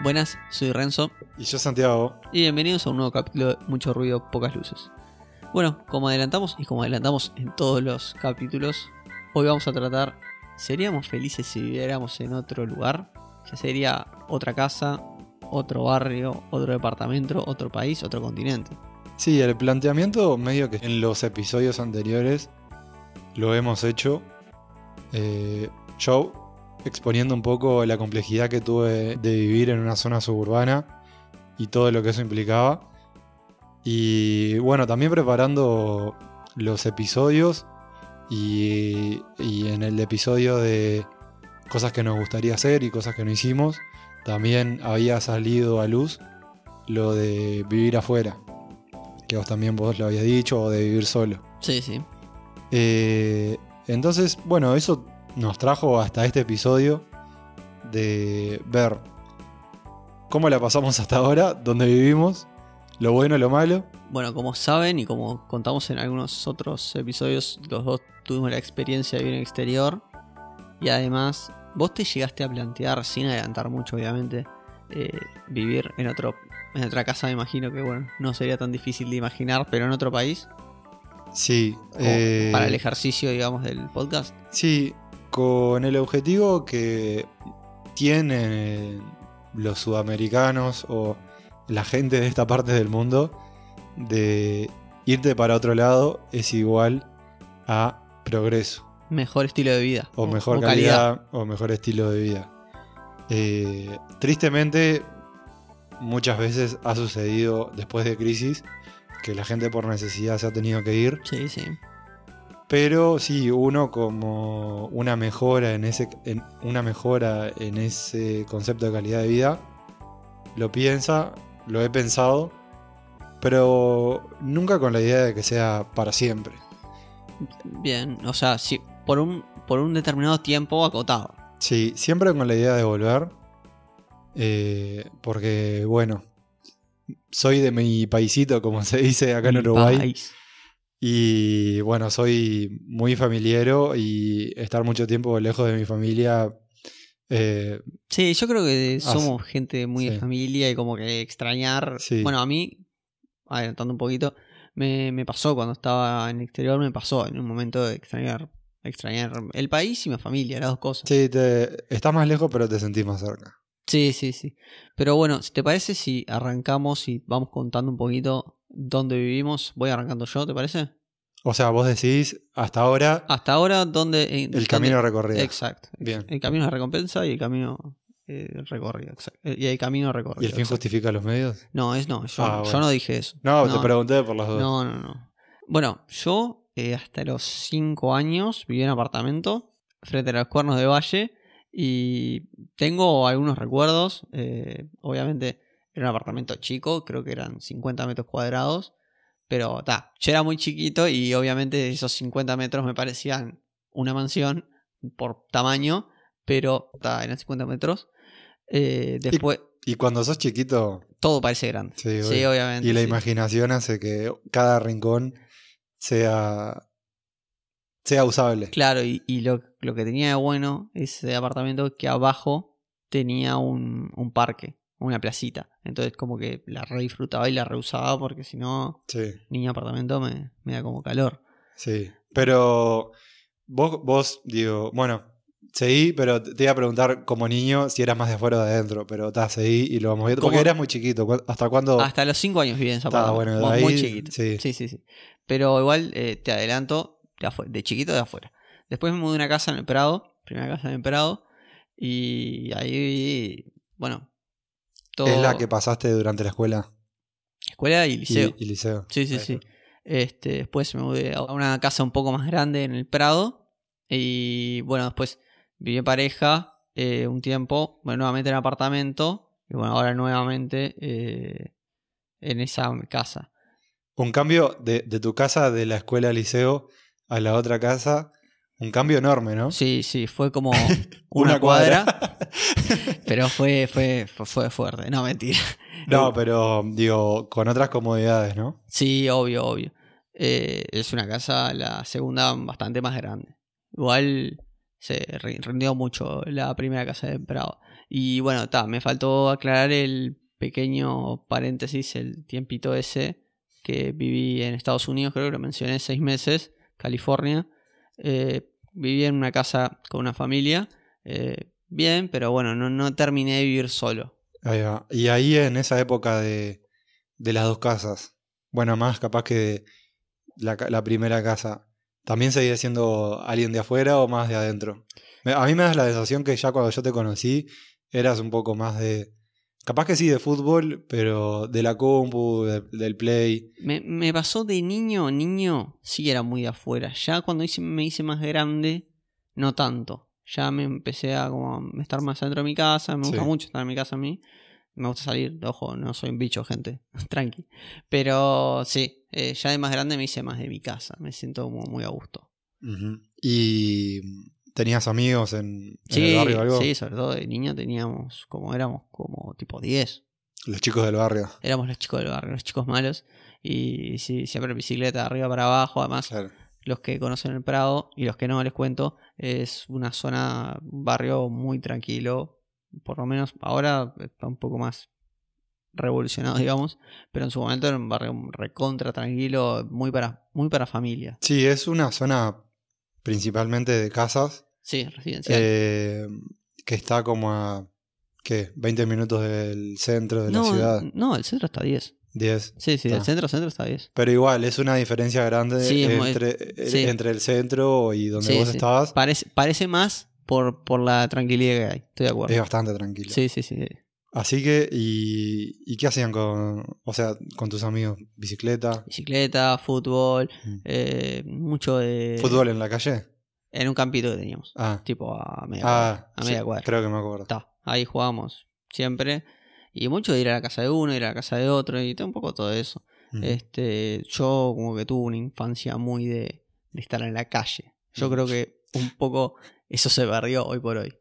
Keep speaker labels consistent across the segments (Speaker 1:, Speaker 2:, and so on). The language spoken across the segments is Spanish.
Speaker 1: Buenas, soy Renzo
Speaker 2: Y yo, Santiago.
Speaker 1: y bienvenidos a un nuevo capítulo de Mucho Ruido, Pocas Luces. Bueno, como adelantamos y como adelantamos en todos los capítulos, hoy vamos a tratar, ¿seríamos felices si viviéramos en otro lugar? Ya sería otra casa, otro barrio, otro departamento, otro país, otro continente.
Speaker 2: Sí, el planteamiento medio que en los episodios anteriores lo hemos hecho. Eh, yo exponiendo un poco la complejidad que tuve de vivir en una zona suburbana y todo lo que eso implicaba. Y bueno, también preparando los episodios y, y en el episodio de cosas que nos gustaría hacer y cosas que no hicimos, también había salido a luz lo de vivir afuera, que vos también vos lo habías dicho, o de vivir solo.
Speaker 1: Sí, sí.
Speaker 2: Eh, entonces, bueno, eso nos trajo hasta este episodio de ver cómo la pasamos hasta ahora, dónde vivimos, lo bueno, lo malo.
Speaker 1: Bueno, como saben y como contamos en algunos otros episodios, los dos tuvimos la experiencia de vivir en el exterior. Y además, vos te llegaste a plantear, sin adelantar mucho obviamente, eh, vivir en, otro, en otra casa, me imagino que bueno, no sería tan difícil de imaginar, pero en otro país,
Speaker 2: Sí, eh,
Speaker 1: para el ejercicio, digamos, del podcast.
Speaker 2: Sí, con el objetivo que tienen los sudamericanos o la gente de esta parte del mundo de irte para otro lado es igual a progreso
Speaker 1: Mejor estilo de vida.
Speaker 2: o mejor calidad, o mejor estilo de vida. Eh, tristemente, muchas veces ha sucedido después de crisis que la gente por necesidad se ha tenido que ir
Speaker 1: Sí, sí.
Speaker 2: Pero sí, uno como una mejora en ese, en una mejora en ese concepto de calidad de vida, lo piensa, lo he pensado, pero nunca con la idea de que sea para siempre.
Speaker 1: Bien, o sea, sí, por un, por un determinado tiempo acotado.
Speaker 2: Sí, siempre con la idea de volver, eh, porque bueno, soy de mi paisito, como se dice acá en
Speaker 1: Mi
Speaker 2: Uruguay.
Speaker 1: país.
Speaker 2: Y bueno, soy muy familiero y estar mucho tiempo lejos de mi familia. eh,
Speaker 1: Sí, yo creo que somos gente muy de familia y como que extrañar.
Speaker 2: Sí.
Speaker 1: Bueno, a mí, adelantando un poquito, me, me pasó cuando estaba en el exterior, me pasó en un momento de extrañar, extrañar el país y mi familia, las dos cosas.
Speaker 2: sí, te, estás más lejos, pero te sentís más cerca.
Speaker 1: Sí, sí, sí. Pero bueno, si ¿te parece si arrancamos y vamos contando un poquito dónde vivimos? Voy arrancando yo, ¿te parece?
Speaker 2: O sea, vos decís hasta ahora
Speaker 1: Hasta ahora, ¿dónde? en-
Speaker 2: el camino recorrido.
Speaker 1: Exacto.
Speaker 2: Bien.
Speaker 1: El camino de recompensa y el camino eh, recorrido. exacto. Y el camino recorrido.
Speaker 2: ¿Y el fin
Speaker 1: exacto.
Speaker 2: justifica los medios?
Speaker 1: No, es no, yo,
Speaker 2: Ah,
Speaker 1: yo no dije eso.
Speaker 2: No, te pregunté por las dos.
Speaker 1: No, no, no. Bueno, yo eh, hasta los 5 años viví en apartamento frente a los cuernos de Valle y tengo algunos recuerdos. eh, obviamente era un apartamento chico, creo que eran 50 metros cuadrados, pero ta, yo era muy chiquito y obviamente esos 50 metros me parecían una mansión por tamaño, pero ta, eran 50 metros. Eh, después,
Speaker 2: Y cuando sos chiquito,
Speaker 1: todo parece grande.
Speaker 2: sí,
Speaker 1: obviamente.
Speaker 2: y la
Speaker 1: sí.
Speaker 2: imaginación hace que cada rincón sea, sea usable.
Speaker 1: Claro, y, y lo, lo que tenía de bueno ese apartamento que abajo tenía un, un parque, una placita. Entonces como que la re disfrutaba y la reusaba porque si no,
Speaker 2: Sí,
Speaker 1: niño apartamento me, me da como calor.
Speaker 2: sí. Pero vos, vos, digo, bueno, seguí, pero te iba a preguntar como niño si eras más de afuera o de adentro, pero ta, seguí y lo vamos viendo. Porque eras muy chiquito. ¿cu- ¿Hasta cuándo?
Speaker 1: Hasta los 5 años viví en apartamento.
Speaker 2: bueno, de
Speaker 1: Muy
Speaker 2: ahí,
Speaker 1: chiquito.
Speaker 2: sí.
Speaker 1: sí, sí. sí. Pero igual eh, te adelanto de, de chiquito de afuera. Después me mudé a una casa en el Prado, primera casa en el Prado, y ahí bueno, todo...
Speaker 2: Es la que pasaste durante la escuela
Speaker 1: Escuela y
Speaker 2: y,
Speaker 1: liceo.
Speaker 2: y liceo.
Speaker 1: Sí, sí,
Speaker 2: Ahí
Speaker 1: sí. Este, después me mudé a una casa un poco más grande en el Prado. Y bueno, después viví en pareja eh, un tiempo. Bueno, nuevamente en apartamento. Y bueno, ahora nuevamente eh, en esa casa.
Speaker 2: Un cambio de, de tu casa de la escuela al liceo a la otra casa, un cambio enorme, ¿no?
Speaker 1: Sí, sí, fue como una, cuadra. pero fue, fue, fue, fue fuerte. No, mentira.
Speaker 2: no, pero digo, con otras comodidades, ¿no?
Speaker 1: Sí, obvio, obvio. Eh, es una casa, la segunda, bastante más grande. Igual se ri- rindió mucho la primera casa de Prado. Y bueno, está, me faltó aclarar el pequeño paréntesis, el tiempito ese que viví en Estados Unidos, creo que lo mencioné, seis meses, California. Eh, viví en una casa con una familia, eh, bien, pero bueno, no, no terminé de vivir solo.
Speaker 2: Ahí va. Y ahí en esa época de, de las dos casas, bueno, más capaz que la, ca- la primera casa, ¿también seguías siendo alguien de afuera o más de adentro? A mí me das la sensación que ya cuando yo te conocí eras un poco más de... Capaz que sí de fútbol, pero de la compu, de- del play.
Speaker 1: Me, me pasó de niño, niño, sí era muy de afuera. Ya cuando hice- me hice más grande, no tanto. Ya me empecé a como estar más dentro de mi casa. Me gusta
Speaker 2: Sí.
Speaker 1: mucho estar en mi casa a mí. Me gusta salir, ojo, no soy un bicho, gente. Tranqui. Pero sí, eh, ya de más grande me hice más de mi casa. Me siento como muy a gusto.
Speaker 2: ¿Y tenías amigos en, en
Speaker 1: Sí,
Speaker 2: el barrio o algo?
Speaker 1: sí, sobre todo de niño teníamos, como éramos, como tipo 10.
Speaker 2: Los chicos del barrio.
Speaker 1: Éramos los chicos del barrio, los chicos malos. Y sí, siempre bicicleta de arriba para abajo. Además,
Speaker 2: Claro.
Speaker 1: los que conocen el Prado y los que no les cuento, es una zona, un barrio muy tranquilo. Por lo menos ahora está un poco más revolucionado, digamos. Pero en su momento era un barrio recontra tranquilo, muy para, muy para familia.
Speaker 2: Sí, es una zona principalmente de casas.
Speaker 1: Sí, residencial.
Speaker 2: eh, que está como a, ¿qué? 20 minutos del centro de
Speaker 1: no,
Speaker 2: la ciudad.
Speaker 1: no, el centro está 10.
Speaker 2: 10.
Speaker 1: Sí, sí,
Speaker 2: Ah.
Speaker 1: el centro, centro está 10.
Speaker 2: Pero igual, es una diferencia grande
Speaker 1: Sí,
Speaker 2: entre, eh,
Speaker 1: sí.
Speaker 2: entre el centro y donde
Speaker 1: Sí,
Speaker 2: vos estabas.
Speaker 1: Parece, parece más por, por la tranquilidad que hay. Estoy de acuerdo.
Speaker 2: Es bastante tranquilo.
Speaker 1: Sí, sí, sí.
Speaker 2: Así que, y, ¿y qué hacían con, o sea, con tus amigos? ¿Bicicleta?
Speaker 1: Bicicleta, fútbol,
Speaker 2: Mm.
Speaker 1: eh, mucho de...
Speaker 2: ¿Fútbol en la calle?
Speaker 1: En un campito que teníamos.
Speaker 2: Ah,
Speaker 1: Tipo a media
Speaker 2: ah
Speaker 1: cuadra. A
Speaker 2: sí,
Speaker 1: media cuadra.
Speaker 2: creo que me acuerdo.
Speaker 1: Está, ahí jugábamos siempre. Y mucho de ir a la casa de uno, ir a la casa de otro, y un poco todo eso. Este, yo como que tuve una infancia muy de, de estar en la calle. Yo
Speaker 2: Mm.
Speaker 1: creo que un poco eso se perdió hoy por hoy.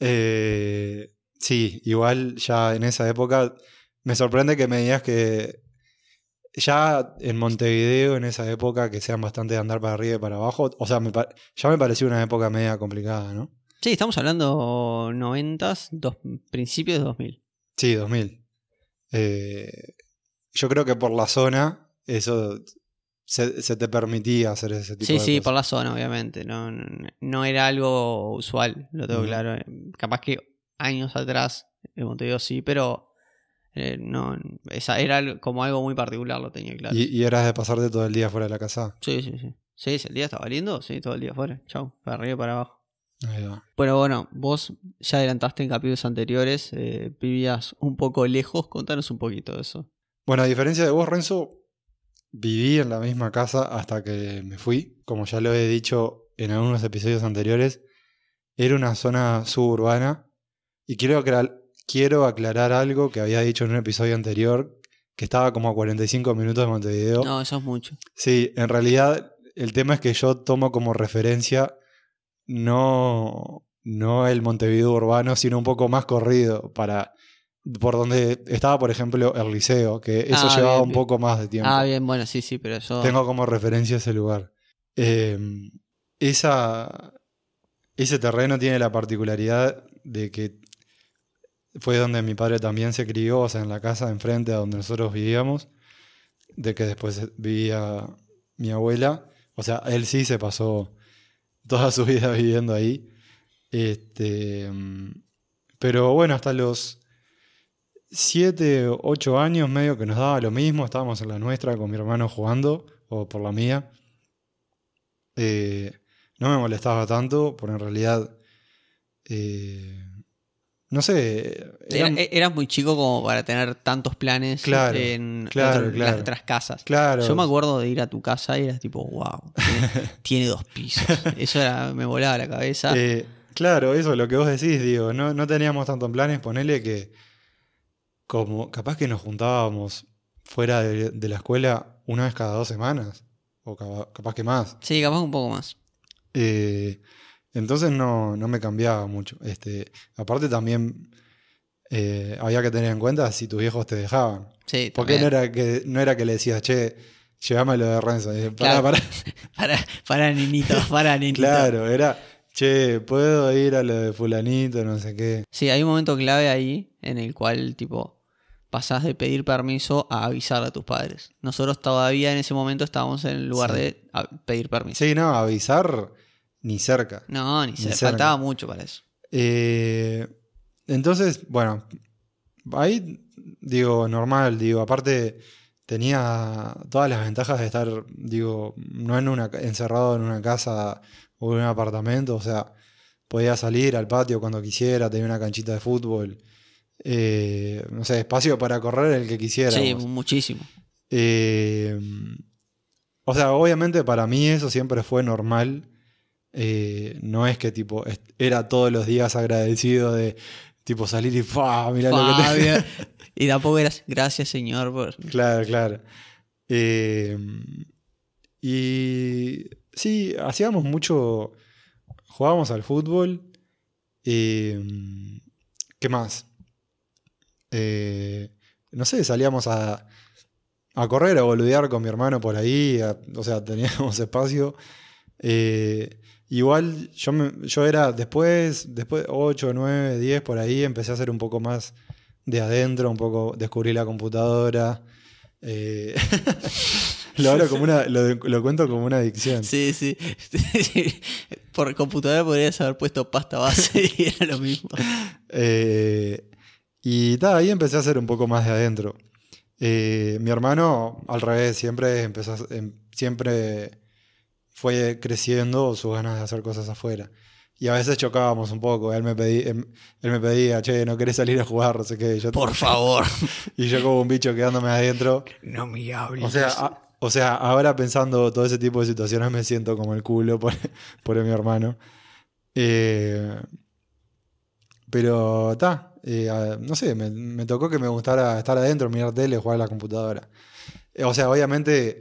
Speaker 2: Eh, sí, igual ya en esa época me sorprende que me digas que ya en Montevideo en esa época que sean bastante de andar para arriba y para abajo, o sea, me ya me pareció una época media complicada, ¿no?
Speaker 1: Sí, estamos hablando noventas, dos, principios de 2000.
Speaker 2: Sí, 2000. Eh, yo creo que por la zona eso se, se te permitía hacer ese tipo
Speaker 1: Sí,
Speaker 2: de
Speaker 1: sí, por
Speaker 2: cosas.
Speaker 1: la zona, obviamente. No, no, no era algo usual, lo tengo claro. Capaz que años atrás en Montevideo sí, pero eh, no, esa era como algo muy particular, lo tenía claro.
Speaker 2: Y, y eras de pasarte todo el día fuera de la casa.
Speaker 1: Sí, sí, sí. Sí, si el día estaba lindo, sí, todo el día fuera. Chau, para arriba y para abajo.
Speaker 2: Ahí va.
Speaker 1: Bueno, bueno, vos ya adelantaste en capítulos anteriores, eh, vivías un poco lejos, contanos un poquito de eso.
Speaker 2: Bueno, a diferencia de vos, Renzo, viví en la misma casa hasta que me fui. Como ya lo he dicho en algunos episodios anteriores, era una zona suburbana. Y quiero, aclar- quiero aclarar algo que había dicho en un episodio anterior, que estaba como a 45 minutos de Montevideo.
Speaker 1: No, eso es mucho.
Speaker 2: Sí, en realidad el tema es que yo tomo como referencia no, no el Montevideo urbano, sino un poco más corrido para por donde estaba, por ejemplo, el liceo, que eso
Speaker 1: Ah,
Speaker 2: llevaba
Speaker 1: bien,
Speaker 2: un
Speaker 1: bien.
Speaker 2: poco más de tiempo.
Speaker 1: Ah, bien, bueno, sí, sí, pero eso...
Speaker 2: Tengo como referencia ese lugar. Eh, esa, ese terreno tiene la particularidad de que fue donde mi padre también se crió, o sea, en la casa de enfrente a donde nosotros vivíamos, de que después vivía mi abuela. O sea, él sí se pasó toda su vida viviendo ahí. Este, pero bueno, hasta los 7, 8 años medio que nos daba lo mismo, estábamos en la nuestra con mi hermano jugando, o por la mía. Eh, no me molestaba tanto, porque en realidad, eh, no sé,
Speaker 1: Era-
Speaker 2: eran-
Speaker 1: e- eras muy chico como para tener tantos planes
Speaker 2: Claro,
Speaker 1: en
Speaker 2: claro,
Speaker 1: otro-
Speaker 2: claro.
Speaker 1: las otras casas.
Speaker 2: claro,
Speaker 1: Yo me acuerdo de ir a tu casa y eras tipo, wow, tiene, tiene dos pisos. Eso era, me volaba la cabeza.
Speaker 2: Eh, claro, eso es lo que vos decís, digo, no, no teníamos tantos planes, ponele que como capaz que nos juntábamos fuera de, de la escuela una vez cada dos semanas, o caba- capaz que más.
Speaker 1: Sí, capaz un poco más.
Speaker 2: Eh, entonces no, no me cambiaba mucho. Este, aparte también eh, había que tener en cuenta si tus viejos te dejaban.
Speaker 1: Sí,
Speaker 2: Porque no era que, no era que le decías, che, llévame lo de Renzo. Y, pará,
Speaker 1: Claro.
Speaker 2: pará.
Speaker 1: Para, para, niñito, para, niñito.
Speaker 2: Claro, era Che, puedo ir a lo de fulanito, no sé qué.
Speaker 1: Sí, hay un momento clave ahí en el cual, tipo, pasás de pedir permiso a avisar a tus padres. Nosotros todavía en ese momento estábamos en el lugar
Speaker 2: Sí.
Speaker 1: de pedir permiso.
Speaker 2: Sí, no, avisar ni cerca.
Speaker 1: No, ni se
Speaker 2: cerca.
Speaker 1: faltaba mucho para eso.
Speaker 2: Eh, entonces, bueno, ahí digo, normal, digo, aparte tenía todas las ventajas de estar, digo, no en una, encerrado en una casa o en un apartamento, o sea, podía salir al patio cuando quisiera, tenía una canchita de fútbol, eh, no sé, espacio para correr el que quisiera.
Speaker 1: Sí, muchísimo.
Speaker 2: Eh, o sea, obviamente para mí eso siempre fue normal. Eh, no es que tipo era todos los días agradecido de tipo salir y ¡fa! Mirá lo que te-".
Speaker 1: Y tampoco eras, gracias señor por...
Speaker 2: Claro, claro. Eh, y sí, hacíamos mucho. Jugábamos al fútbol. eh, ¿Qué más? No sé, salíamos a, a correr, a boludear con mi hermano por ahí. a- o sea, teníamos espacio. Eh, igual yo, me- yo era después, después 8, 9, 10 por ahí, empecé a hacer un poco más de adentro, un poco descubrí la computadora. eh, lo, hablo como una, lo, lo cuento como una adicción.
Speaker 1: Sí, sí. por computadora podrías haber puesto pasta base y era lo mismo.
Speaker 2: Eh, y ta, ahí empecé a hacer un poco más de adentro. Eh, mi hermano, al revés, siempre empezó em- siempre fue creciendo sus ganas de hacer cosas afuera. Y a veces chocábamos un poco. Él me, pedí- em- él me pedía, che, no querés salir a jugar, no sé qué. Yo,
Speaker 1: Por favor.
Speaker 2: Y yo como un bicho quedándome adentro.
Speaker 1: No me hables.
Speaker 2: O sea, a- o sea, ahora pensando todo ese tipo de situaciones me siento como el culo por, por mi hermano. Eh, pero está, no sé, me, me tocó que me gustara estar adentro, mirar tele, jugar a la computadora. Eh, o sea, obviamente,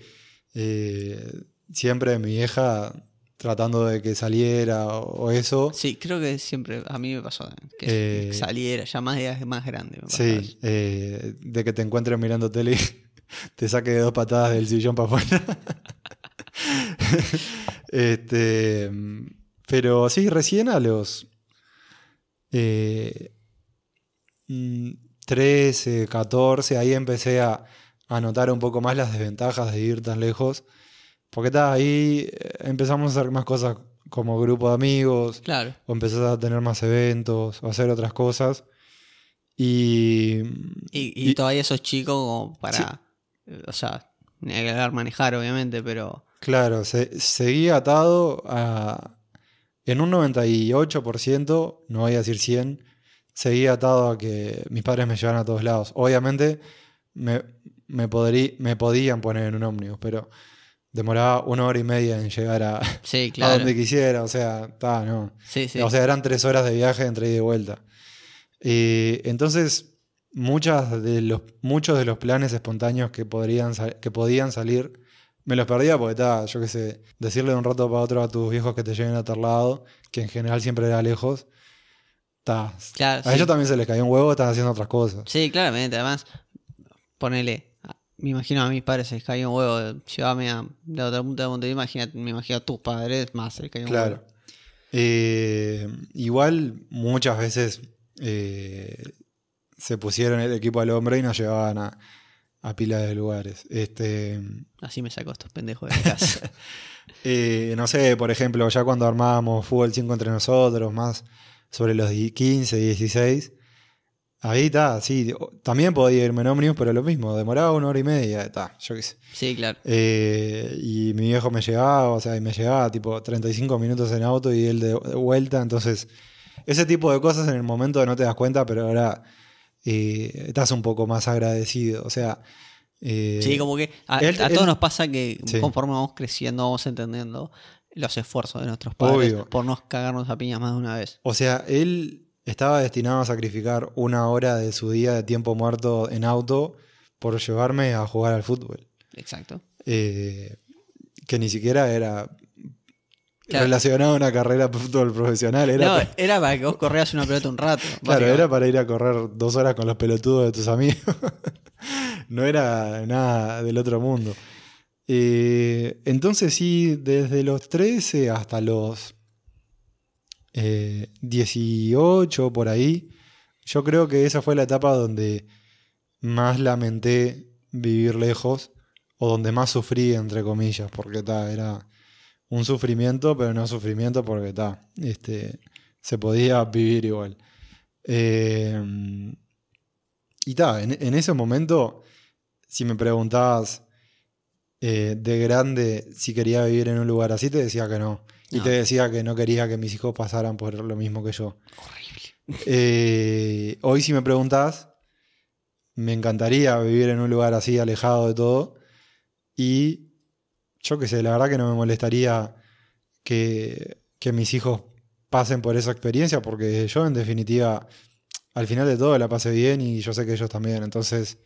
Speaker 2: eh, siempre mi vieja tratando de que saliera o, o eso.
Speaker 1: Sí, creo que siempre a mí me pasó que
Speaker 2: Eh,
Speaker 1: saliera ya más, más grande. me
Speaker 2: Sí, eh, de que te encuentres mirando tele y te saque de dos patadas del sillón para afuera. este, pero sí, recién a los eh, mm, 13, 14, ahí empecé a, a notar un poco más las desventajas de ir tan lejos. Porque ta, ahí eh, empezamos a hacer más cosas como grupo de amigos,
Speaker 1: Claro.
Speaker 2: o empezás a tener más eventos, o hacer otras cosas. Y,
Speaker 1: Y, y
Speaker 2: y-
Speaker 1: todavía sos chico como para. eh, O sea, manejar, obviamente, pero.
Speaker 2: claro, se, seguí atado a... En un 98%, no voy a decir 100, seguí atado a que mis padres me llevaran a todos lados. Obviamente me, me, podrí- me podían poner en un ómnibus, pero demoraba una hora y media en llegar a,
Speaker 1: Sí,
Speaker 2: a
Speaker 1: claro.
Speaker 2: donde quisiera. O sea, está, no.
Speaker 1: Sí, sí.
Speaker 2: O sea, eran tres horas de viaje entre ida y vuelta. Eh, entonces, muchas de los, muchos de los planes espontáneos que, podrían que podían salir, me los perdía porque estaba, yo qué sé, decirle de un rato para otro a tus viejos que te lleven a tal lado, que en general siempre era lejos.
Speaker 1: Claro,
Speaker 2: a ellos también se les cayó un huevo, están haciendo otras cosas.
Speaker 1: Sí, claramente. Además, ponele. Me imagino a mis padres se les caía un huevo. de a la otra punta de Montevideo. Imagina, me imagino a tus padres más se les caía un
Speaker 2: Claro.
Speaker 1: huevo.
Speaker 2: Eh, igual muchas veces eh, se pusieron el equipo al hombre y nos llevaban a, a pilas de lugares. Este,
Speaker 1: Así me saco estos pendejos de casa.
Speaker 2: eh, no sé, por ejemplo, ya cuando armábamos fútbol 5 entre nosotros, más sobre los di- 15, 16, ahí está, sí, también podía irme en ómnibus, pero lo mismo, demoraba una hora y media, está, yo qué sé.
Speaker 1: sí, claro.
Speaker 2: Eh, y mi viejo me llevaba, o sea, y me llevaba tipo 35 minutos en auto y él de, de vuelta. Entonces, ese tipo de cosas en el momento no te das cuenta, pero ahora eh, estás un poco más agradecido. O sea, eh,
Speaker 1: Sí, como que a,
Speaker 2: él-
Speaker 1: a todos
Speaker 2: él-
Speaker 1: nos pasa que
Speaker 2: Sí.
Speaker 1: conforme vamos creciendo, vamos entendiendo los esfuerzos de nuestros padres
Speaker 2: Obvio.
Speaker 1: por no cagarnos a piñas más de una vez.
Speaker 2: o sea, él estaba destinado a sacrificar una hora de su día de tiempo muerto en auto por llevarme a jugar al fútbol.
Speaker 1: Exacto.
Speaker 2: Eh, que ni siquiera era
Speaker 1: Claro.
Speaker 2: relacionado a una carrera de fútbol profesional. Era
Speaker 1: no, era para que vos correas una pelota un rato.
Speaker 2: Claro, era para ir a correr dos horas con los pelotudos de tus amigos. no era nada del otro mundo. Eh, entonces sí, desde los 13 hasta los eh, 18 por ahí. Yo creo que esa fue la etapa donde más lamenté vivir lejos o donde más sufrí, entre comillas, porque ta, era un sufrimiento, pero no sufrimiento porque ta, este, se podía vivir igual. Eh, y ta, en, en ese momento, si me preguntabas eh, de grande si quería vivir en un lugar así, te decía que no. Y
Speaker 1: No.
Speaker 2: te decía que no quería que mis hijos pasaran por lo mismo que yo.
Speaker 1: Horrible.
Speaker 2: Eh, hoy si me preguntas, me encantaría vivir en un lugar así, alejado de todo. Y yo qué sé, la verdad que no me molestaría que, que mis hijos pasen por esa experiencia, porque yo en definitiva, al final de todo la pasé bien y yo sé que ellos también. Entonces,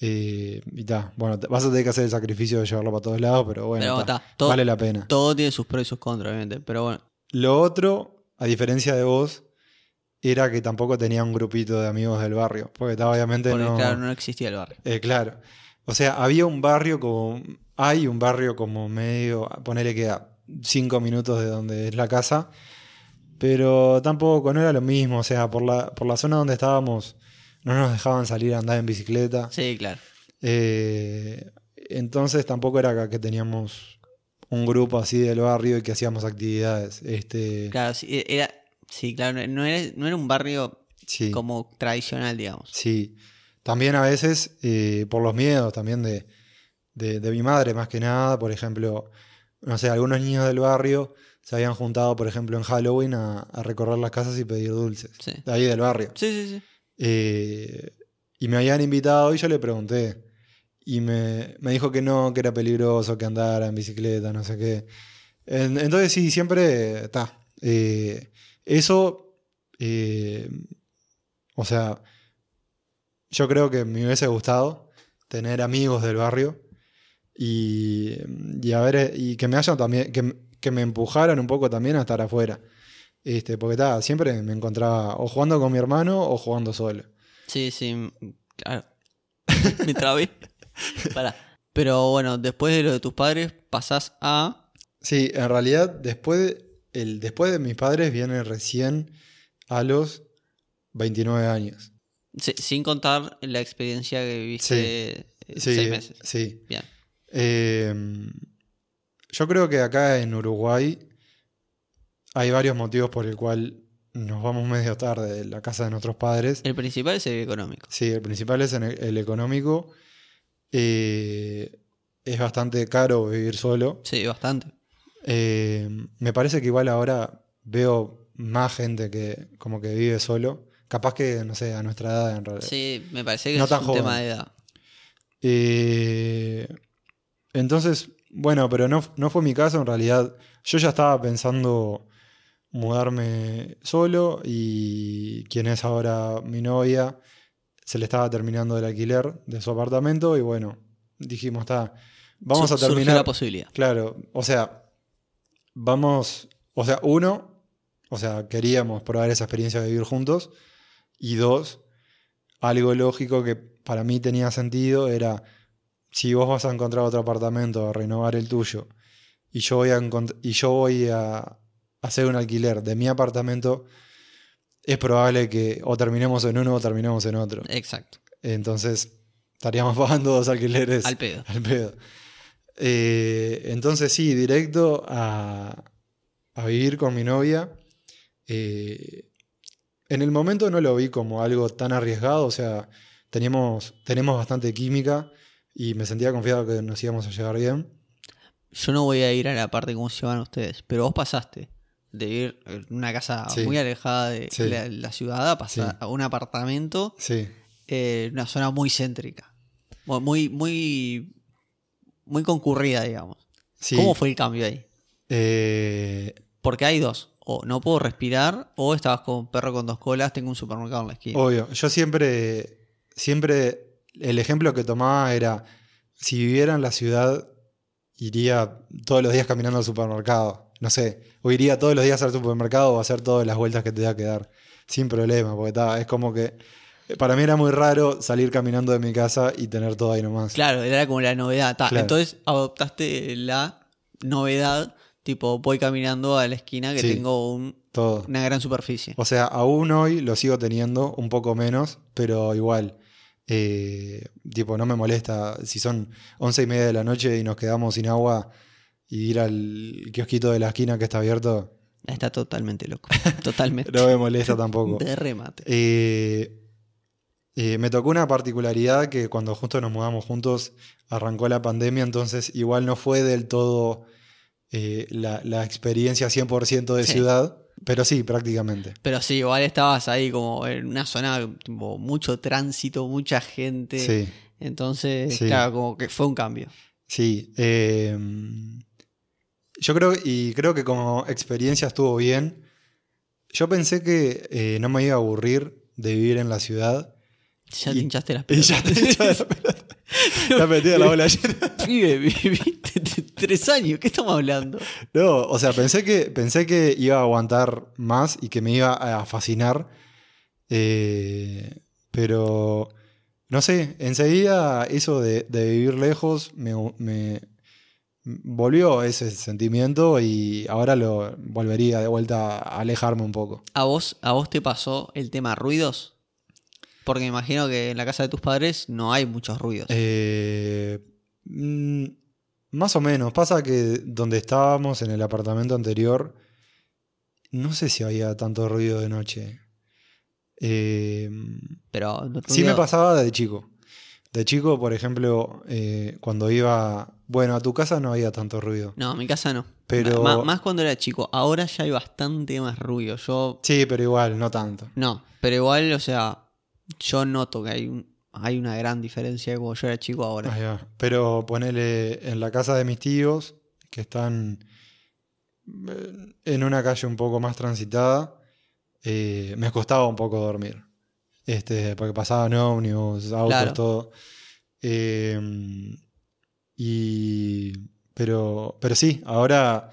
Speaker 2: eh, y ta, bueno, te- vas a tener que hacer el sacrificio de llevarlo para todos lados, pero bueno,
Speaker 1: Pero
Speaker 2: ta,
Speaker 1: ta, todo-
Speaker 2: vale la pena.
Speaker 1: Todo tiene sus pros y sus contras, obviamente. Pero bueno,
Speaker 2: Lo otro, a diferencia de vos, era que tampoco tenía un grupito de amigos del barrio. Porque estaba obviamente
Speaker 1: porque
Speaker 2: no.
Speaker 1: claro, no existía el barrio.
Speaker 2: Eh, claro. O sea, había un barrio como. Hay un barrio como medio. Ponele que a cinco minutos de donde es la casa. Pero tampoco, no era lo mismo. O sea, por la, por la zona donde estábamos, no nos dejaban salir a andar en bicicleta.
Speaker 1: Sí, claro.
Speaker 2: Eh, entonces tampoco era que teníamos un grupo así del barrio y que hacíamos actividades. Este,
Speaker 1: Claro, sí, e, era, sí, claro, no era, no era un barrio
Speaker 2: sí,
Speaker 1: como tradicional, digamos.
Speaker 2: sí. También a veces eh, por los miedos también de, de, de mi madre, más que nada. Por ejemplo, no sé, algunos niños del barrio se habían juntado, por ejemplo, en Halloween a, a recorrer las casas y pedir dulces.
Speaker 1: Sí.
Speaker 2: De ahí del barrio.
Speaker 1: Sí, sí, sí.
Speaker 2: Eh, y me habían invitado y yo le pregunté. Y me, me dijo que no, que era peligroso, que andara en bicicleta, no sé qué. En- entonces sí, siempre está. eso, eh, o sea, yo creo que me hubiese gustado tener amigos del barrio y, y ver, y que me hayan también, que, que me empujaran un poco también a estar afuera. Este, porque ta, siempre me encontraba o jugando con mi hermano o jugando solo.
Speaker 1: Sí, sí, claro. Me trabé. Pará. Pero bueno, después de lo de tus padres, pasás a.
Speaker 2: Sí, en realidad después de, el, después de mis padres viene recién a los 29 años.
Speaker 1: sí, sin contar la experiencia que viviste
Speaker 2: Sí,
Speaker 1: seis meses.
Speaker 2: sí.
Speaker 1: Bien.
Speaker 2: Eh, yo creo que acá en Uruguay hay varios motivos por el cual nos vamos medio tarde de la casa de nuestros padres.
Speaker 1: El principal es el económico.
Speaker 2: Sí, el principal es el económico. Eh, es bastante caro vivir solo.
Speaker 1: Sí, bastante.
Speaker 2: Eh, me parece que igual ahora veo más gente que como que vive solo. Capaz que, no sé, a nuestra edad en realidad.
Speaker 1: Sí, me parece que
Speaker 2: No
Speaker 1: es
Speaker 2: tan
Speaker 1: un
Speaker 2: joven.
Speaker 1: tema de edad.
Speaker 2: Eh, entonces, bueno, pero no, no fue mi caso en realidad. Yo ya estaba pensando mudarme solo y quien es ahora mi novia se le estaba terminando el alquiler de su apartamento y bueno, dijimos, está, vamos a terminar.
Speaker 1: la posibilidad.
Speaker 2: Claro, o sea, vamos, o sea, uno, o sea, queríamos probar esa experiencia de vivir juntos y dos, algo lógico que para mí tenía sentido era si vos vas a encontrar otro apartamento a renovar el tuyo y yo voy a y yo voy a hacer un alquiler de mi apartamento es probable que o terminemos en uno o terminemos en otro.
Speaker 1: Exacto.
Speaker 2: Entonces estaríamos pagando dos alquileres
Speaker 1: Al pedo.
Speaker 2: al pedo. Eh, entonces sí, directo a, a vivir con mi novia. Eh, en el momento no lo vi como algo tan arriesgado, o sea, teníamos, tenemos bastante química y me sentía confiado que nos íbamos a llevar bien.
Speaker 1: Yo no voy a ir a la parte de cómo se van ustedes, pero vos pasaste de vivir en una casa
Speaker 2: Sí.
Speaker 1: muy alejada de
Speaker 2: Sí.
Speaker 1: la, la ciudad a pasar
Speaker 2: Sí.
Speaker 1: a un apartamento
Speaker 2: Sí,
Speaker 1: eh, en una zona muy céntrica. Mu- Muy, muy, muy concurrida, digamos. ¿Cómo fue el cambio ahí?
Speaker 2: Eh,
Speaker 1: Porque hay dos. O no puedo respirar, o estabas con un perro con dos colas, tengo un supermercado en la esquina.
Speaker 2: Obvio, yo siempre, siempre, el ejemplo que tomaba era, si viviera en la ciudad, iría todos los días caminando al supermercado, no sé, o iría todos los días al supermercado o hacer todas las vueltas que te da que dar, sin problema, porque ta, es como que, para mí era muy raro salir caminando de mi casa y tener todo ahí nomás.
Speaker 1: Claro, era como la novedad. ta.
Speaker 2: Claro.
Speaker 1: Entonces adoptaste la novedad Tipo, voy caminando a la esquina que
Speaker 2: Sí.
Speaker 1: tengo un-
Speaker 2: Todo.
Speaker 1: una gran superficie.
Speaker 2: O sea, aún hoy lo sigo teniendo, un poco menos, pero igual. Eh, tipo, no me molesta si son once y media de la noche y nos quedamos sin agua y ir al kiosquito de la esquina que está abierto,
Speaker 1: Está totalmente loco. Totalmente.
Speaker 2: no me molesta tampoco.
Speaker 1: De remate.
Speaker 2: Eh, eh, me tocó una particularidad que cuando justo nos mudamos juntos arrancó la pandemia, entonces igual no fue del todo la, la experiencia 100% de
Speaker 1: Sí.
Speaker 2: ciudad, pero sí, prácticamente.
Speaker 1: Pero sí, igual estabas ahí como en una zona, tipo, mucho tránsito, mucha gente.
Speaker 2: Sí.
Speaker 1: Entonces,
Speaker 2: Sí.
Speaker 1: claro, como que fue un cambio.
Speaker 2: Sí, eh, yo creo, y creo que como experiencia estuvo bien. Yo pensé que eh, no me iba a aburrir de vivir en la ciudad.
Speaker 1: Ya
Speaker 2: Y-
Speaker 1: te hinchaste las
Speaker 2: Y
Speaker 1: pelotas.
Speaker 2: ya te echaba la pelota. Ya metí la bola llena.
Speaker 1: Pibe, viviste t- tres años, ¿qué estamos hablando?
Speaker 2: No, o sea, pensé que, pensé que iba a aguantar más y que me iba a fascinar. eh, pero, no sé, enseguida eso de, de vivir lejos me, me volvió ese sentimiento y ahora lo volvería de vuelta a alejarme un poco.
Speaker 1: ¿A vos, ¿A vos te pasó el tema ruidos? Porque me imagino que en la casa de tus padres no hay muchos ruidos.
Speaker 2: Eh, mm, más o menos. Pasa que donde estábamos en el apartamento anterior, no sé si había tanto ruido de noche. Eh,
Speaker 1: Pero
Speaker 2: sí me pasaba de chico. De chico, por ejemplo, eh, cuando iba... Bueno, a tu casa no había tanto ruido.
Speaker 1: No, en mi casa no.
Speaker 2: Pero-
Speaker 1: más cuando era chico. Ahora ya hay bastante más ruido. Yo
Speaker 2: Sí, pero igual, no tanto.
Speaker 1: No, pero igual, o sea, yo noto que hay, un, hay una gran diferencia de como yo era chico ahora.
Speaker 2: Va. Pero ponele en la casa de mis tíos, que están eh, en una calle un poco más transitada, eh, me costaba un poco dormir. Este, porque pasaban ómnibus, autos,
Speaker 1: Claro.
Speaker 2: todo. Eh, y. Pero, pero sí, ahora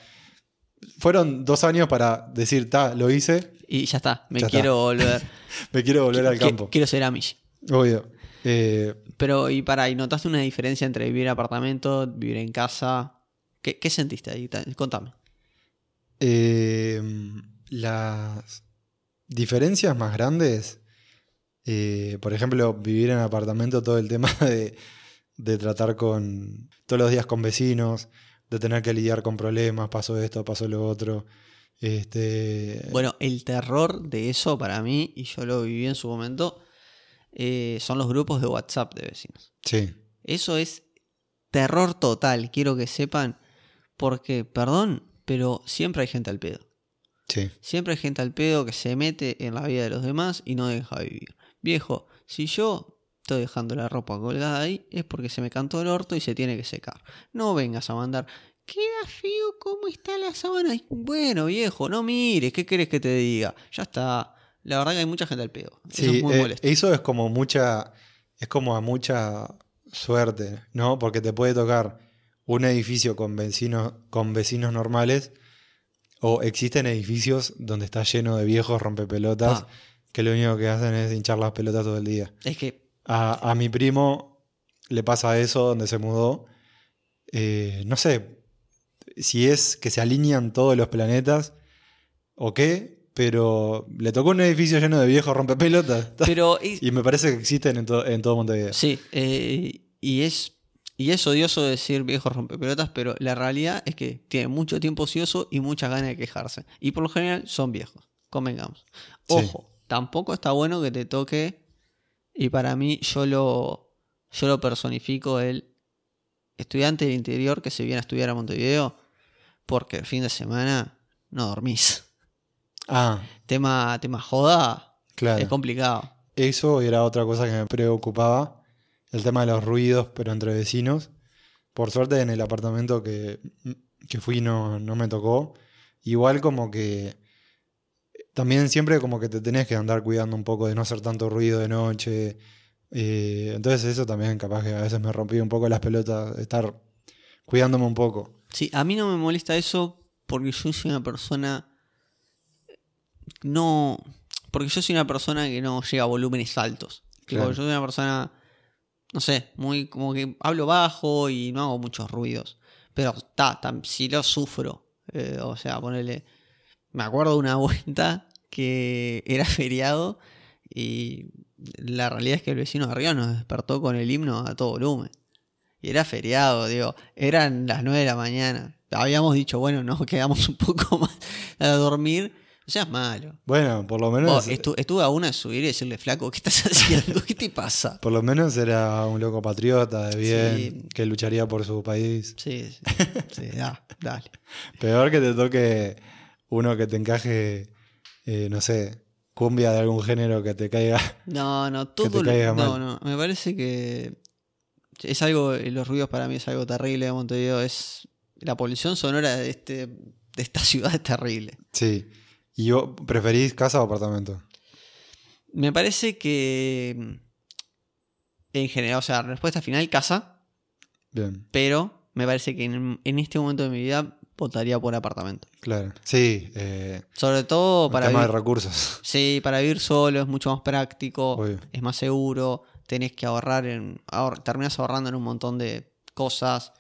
Speaker 2: fueron dos años para decir, ta, lo hice,
Speaker 1: Y ya está, me
Speaker 2: Ya está.
Speaker 1: quiero volver.
Speaker 2: me quiero volver al campo.
Speaker 1: Quiero ser Amish.
Speaker 2: Obvio. Eh,
Speaker 1: Pero, y para, ¿y notaste una diferencia entre vivir en apartamento, vivir en casa? ¿Qué, qué sentiste ahí? Ta- Contame.
Speaker 2: Eh, las diferencias más grandes, eh, por ejemplo, vivir en apartamento, todo el tema de, de tratar con todos los días con vecinos, de tener que lidiar con problemas, pasó esto, pasó lo otro. Este,
Speaker 1: Bueno, el terror de eso para mí, y yo lo viví en su momento, eh, son los grupos de WhatsApp de vecinos.
Speaker 2: sí,
Speaker 1: Eso es terror total, quiero que sepan, porque, perdón, pero siempre hay gente al pedo.
Speaker 2: sí,
Speaker 1: Siempre hay gente al pedo que se mete en la vida de los demás y no deja vivir. Viejo, si yo estoy dejando la ropa colgada ahí es porque se me cantó el orto y se tiene que secar. No vengas a mandar, queda feo cómo está la sábana. Bueno, viejo, no mires, ¿qué querés que te diga? Ya está. La verdad que hay mucha gente al pedo. Eso
Speaker 2: Sí,
Speaker 1: es muy
Speaker 2: eh,
Speaker 1: molesto.
Speaker 2: eso es como mucha, es como a mucha suerte, ¿no? Porque te puede tocar un edificio con vecinos, con vecinos normales, o existen edificios donde está lleno de viejos rompepelotas que lo único que hacen es hinchar las pelotas todo el día.
Speaker 1: Es que,
Speaker 2: A, a mi primo le pasa eso donde se mudó. Eh, no sé si es que se alinean todos los planetas o qué, pero le tocó un edificio lleno de viejos rompepelotas.
Speaker 1: pero es-
Speaker 2: Y me parece que existen en, to- en todo Montevideo.
Speaker 1: Sí, eh, y es y es odioso decir viejos rompepelotas, pero la realidad es que tienen mucho tiempo ocioso y muchas ganas de quejarse. Y por lo general son viejos, convengamos.
Speaker 2: Sí.
Speaker 1: Ojo, tampoco está bueno que te toque, y para mí yo lo, yo lo personifico el estudiante del interior que se viene a estudiar a Montevideo, porque el fin de semana no dormís.
Speaker 2: Ah,
Speaker 1: Tema, tema joda
Speaker 2: claro.
Speaker 1: es complicado.
Speaker 2: Eso era otra cosa que me preocupaba. El tema de los ruidos, pero entre vecinos. Por suerte en el apartamento que, que fui no, no me tocó. Igual como que también siempre como que te tenés que andar cuidando un poco de no hacer tanto ruido de noche. Eh, entonces eso también capaz que a veces me rompía un poco las pelotas, estar cuidándome un poco.
Speaker 1: Sí, a mí no me molesta eso porque yo soy una persona. No. Porque yo soy una persona que no llega a volúmenes altos.
Speaker 2: Claro.
Speaker 1: yo soy una persona. No sé, muy. como que hablo bajo y no hago muchos ruidos. Pero está, si lo sufro. Eh, o sea, ponerle. Me acuerdo de una vuelta que era feriado y la realidad es que el vecino de arriba nos despertó con el himno a todo volumen. Y era feriado, digo, eran las 9 de la mañana. Habíamos dicho, bueno, nos quedamos un poco más a dormir. O sea, es malo.
Speaker 2: Bueno, por lo
Speaker 1: Oh,
Speaker 2: menos.
Speaker 1: estu- estuve a una de subir y decirle, flaco, ¿qué estás haciendo? ¿Qué te pasa?
Speaker 2: Por lo menos era un loco patriota de bien,
Speaker 1: Sí.
Speaker 2: que lucharía por su país.
Speaker 1: Sí, sí, sí, da, dale.
Speaker 2: Peor que te toque uno que te encaje, eh, no sé, cumbia de algún género que te caiga.
Speaker 1: No, no,
Speaker 2: te
Speaker 1: todo. lo-
Speaker 2: caiga
Speaker 1: no,
Speaker 2: mal.
Speaker 1: no, me parece que es algo, los ruidos para mí es algo terrible de Montevideo. Es la polución sonora de, este, de esta ciudad es terrible.
Speaker 2: Sí. ¿Y vos preferís casa o apartamento?
Speaker 1: Me parece que en general, o sea, respuesta final, casa,
Speaker 2: Bien,
Speaker 1: pero me parece que en, en este momento de mi vida votaría por apartamento.
Speaker 2: claro. Sí, eh,
Speaker 1: Sobre todo
Speaker 2: el
Speaker 1: para
Speaker 2: tema de recursos.
Speaker 1: sí, para vivir solo es mucho más práctico,
Speaker 2: Obvio.
Speaker 1: es más seguro, tenés que ahorrar en ahor- terminás ahorrando en un montón de cosas.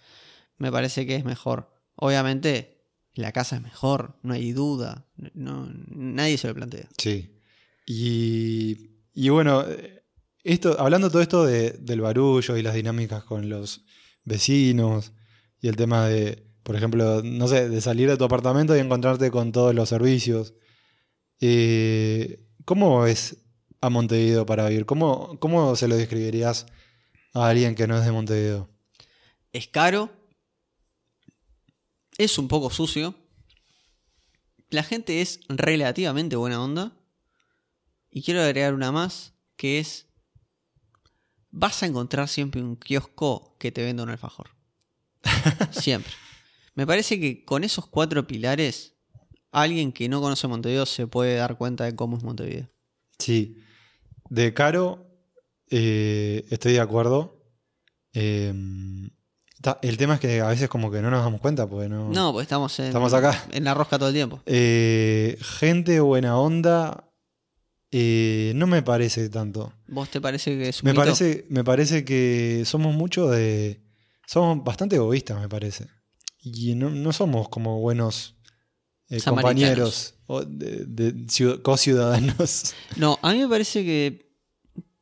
Speaker 1: Me parece que es mejor. Obviamente la casa es mejor, no hay duda, no, nadie se lo plantea.
Speaker 2: Sí. Y, y bueno, eh, esto, hablando todo esto de- del barullo y las dinámicas con los vecinos y el tema de, por ejemplo, no sé, de salir de tu apartamento y encontrarte con todos los servicios. eh, ¿Cómo es a Montevideo para vivir? ¿Cómo, ¿Cómo se lo describirías a alguien que no es de Montevideo?
Speaker 1: Es caro, es un poco sucio, la gente es relativamente buena onda y quiero agregar una más que es vas a encontrar siempre un kiosco que te venda un alfajor. siempre. Me parece que con esos cuatro pilares alguien que no conoce Montevideo se puede dar cuenta de cómo es Montevideo.
Speaker 2: Sí. De caro, eh, estoy de acuerdo. Eh, ta- el tema es que a veces como que no nos damos cuenta, porque no...
Speaker 1: No, pues estamos en,
Speaker 2: Estamos acá.
Speaker 1: en la rosca todo el tiempo.
Speaker 2: Eh, gente buena onda, eh, no me parece tanto.
Speaker 1: ¿Vos te parece que es un
Speaker 2: Me
Speaker 1: mito?
Speaker 2: parece, me parece que somos mucho de... Somos bastante egoístas, me parece. Y no, no somos como buenos eh, compañeros o de, de ciu- co-ciudadanos.
Speaker 1: No, a mí me parece que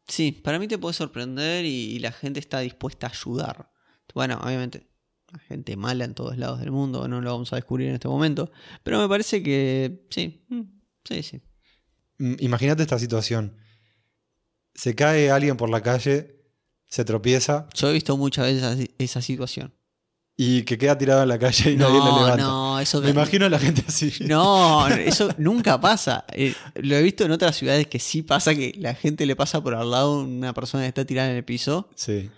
Speaker 1: sí, para mí te puede sorprender y, y la gente está dispuesta a ayudar. Bueno, obviamente, hay gente mala en todos lados del mundo, no lo vamos a descubrir en este momento, pero me parece que sí, mm, sí, sí.
Speaker 2: Mm, Imagínate esta situación. Se cae alguien por la calle, se tropieza
Speaker 1: Yo he visto muchas veces esa, situación.
Speaker 2: y que queda tirado en la calle y nadie le
Speaker 1: No,
Speaker 2: levanta.
Speaker 1: no, eso
Speaker 2: Me imagino a la gente así.
Speaker 1: No, eso nunca pasa. Eh, lo he visto en otras ciudades que sí pasa que la gente le pasa por al lado una persona que está tirada en el piso
Speaker 2: Sí.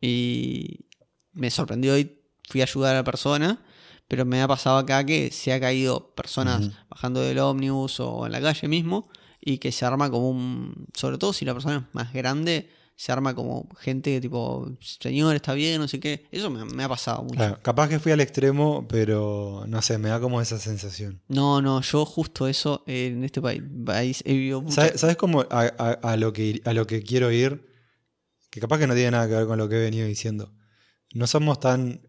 Speaker 1: Y me sorprendió y fui a ayudar a la persona. Pero me ha pasado acá que se ha caído personas bajando del ómnibus o en la calle mismo. Y que se arma como un. Sobre todo si la persona es más grande, se arma como gente tipo, señor, está bien, no sé qué. Eso me, me ha pasado mucho.
Speaker 2: Claro, capaz que fui al extremo, pero no sé, me da como esa sensación.
Speaker 1: No, no, yo justo eso eh, en este país, país he vivido mucho.
Speaker 2: ¿Sabes, sabes cómo a, a- a lo que, a lo que quiero ir? Que capaz que no tiene nada que ver con lo que he venido diciendo. No somos tan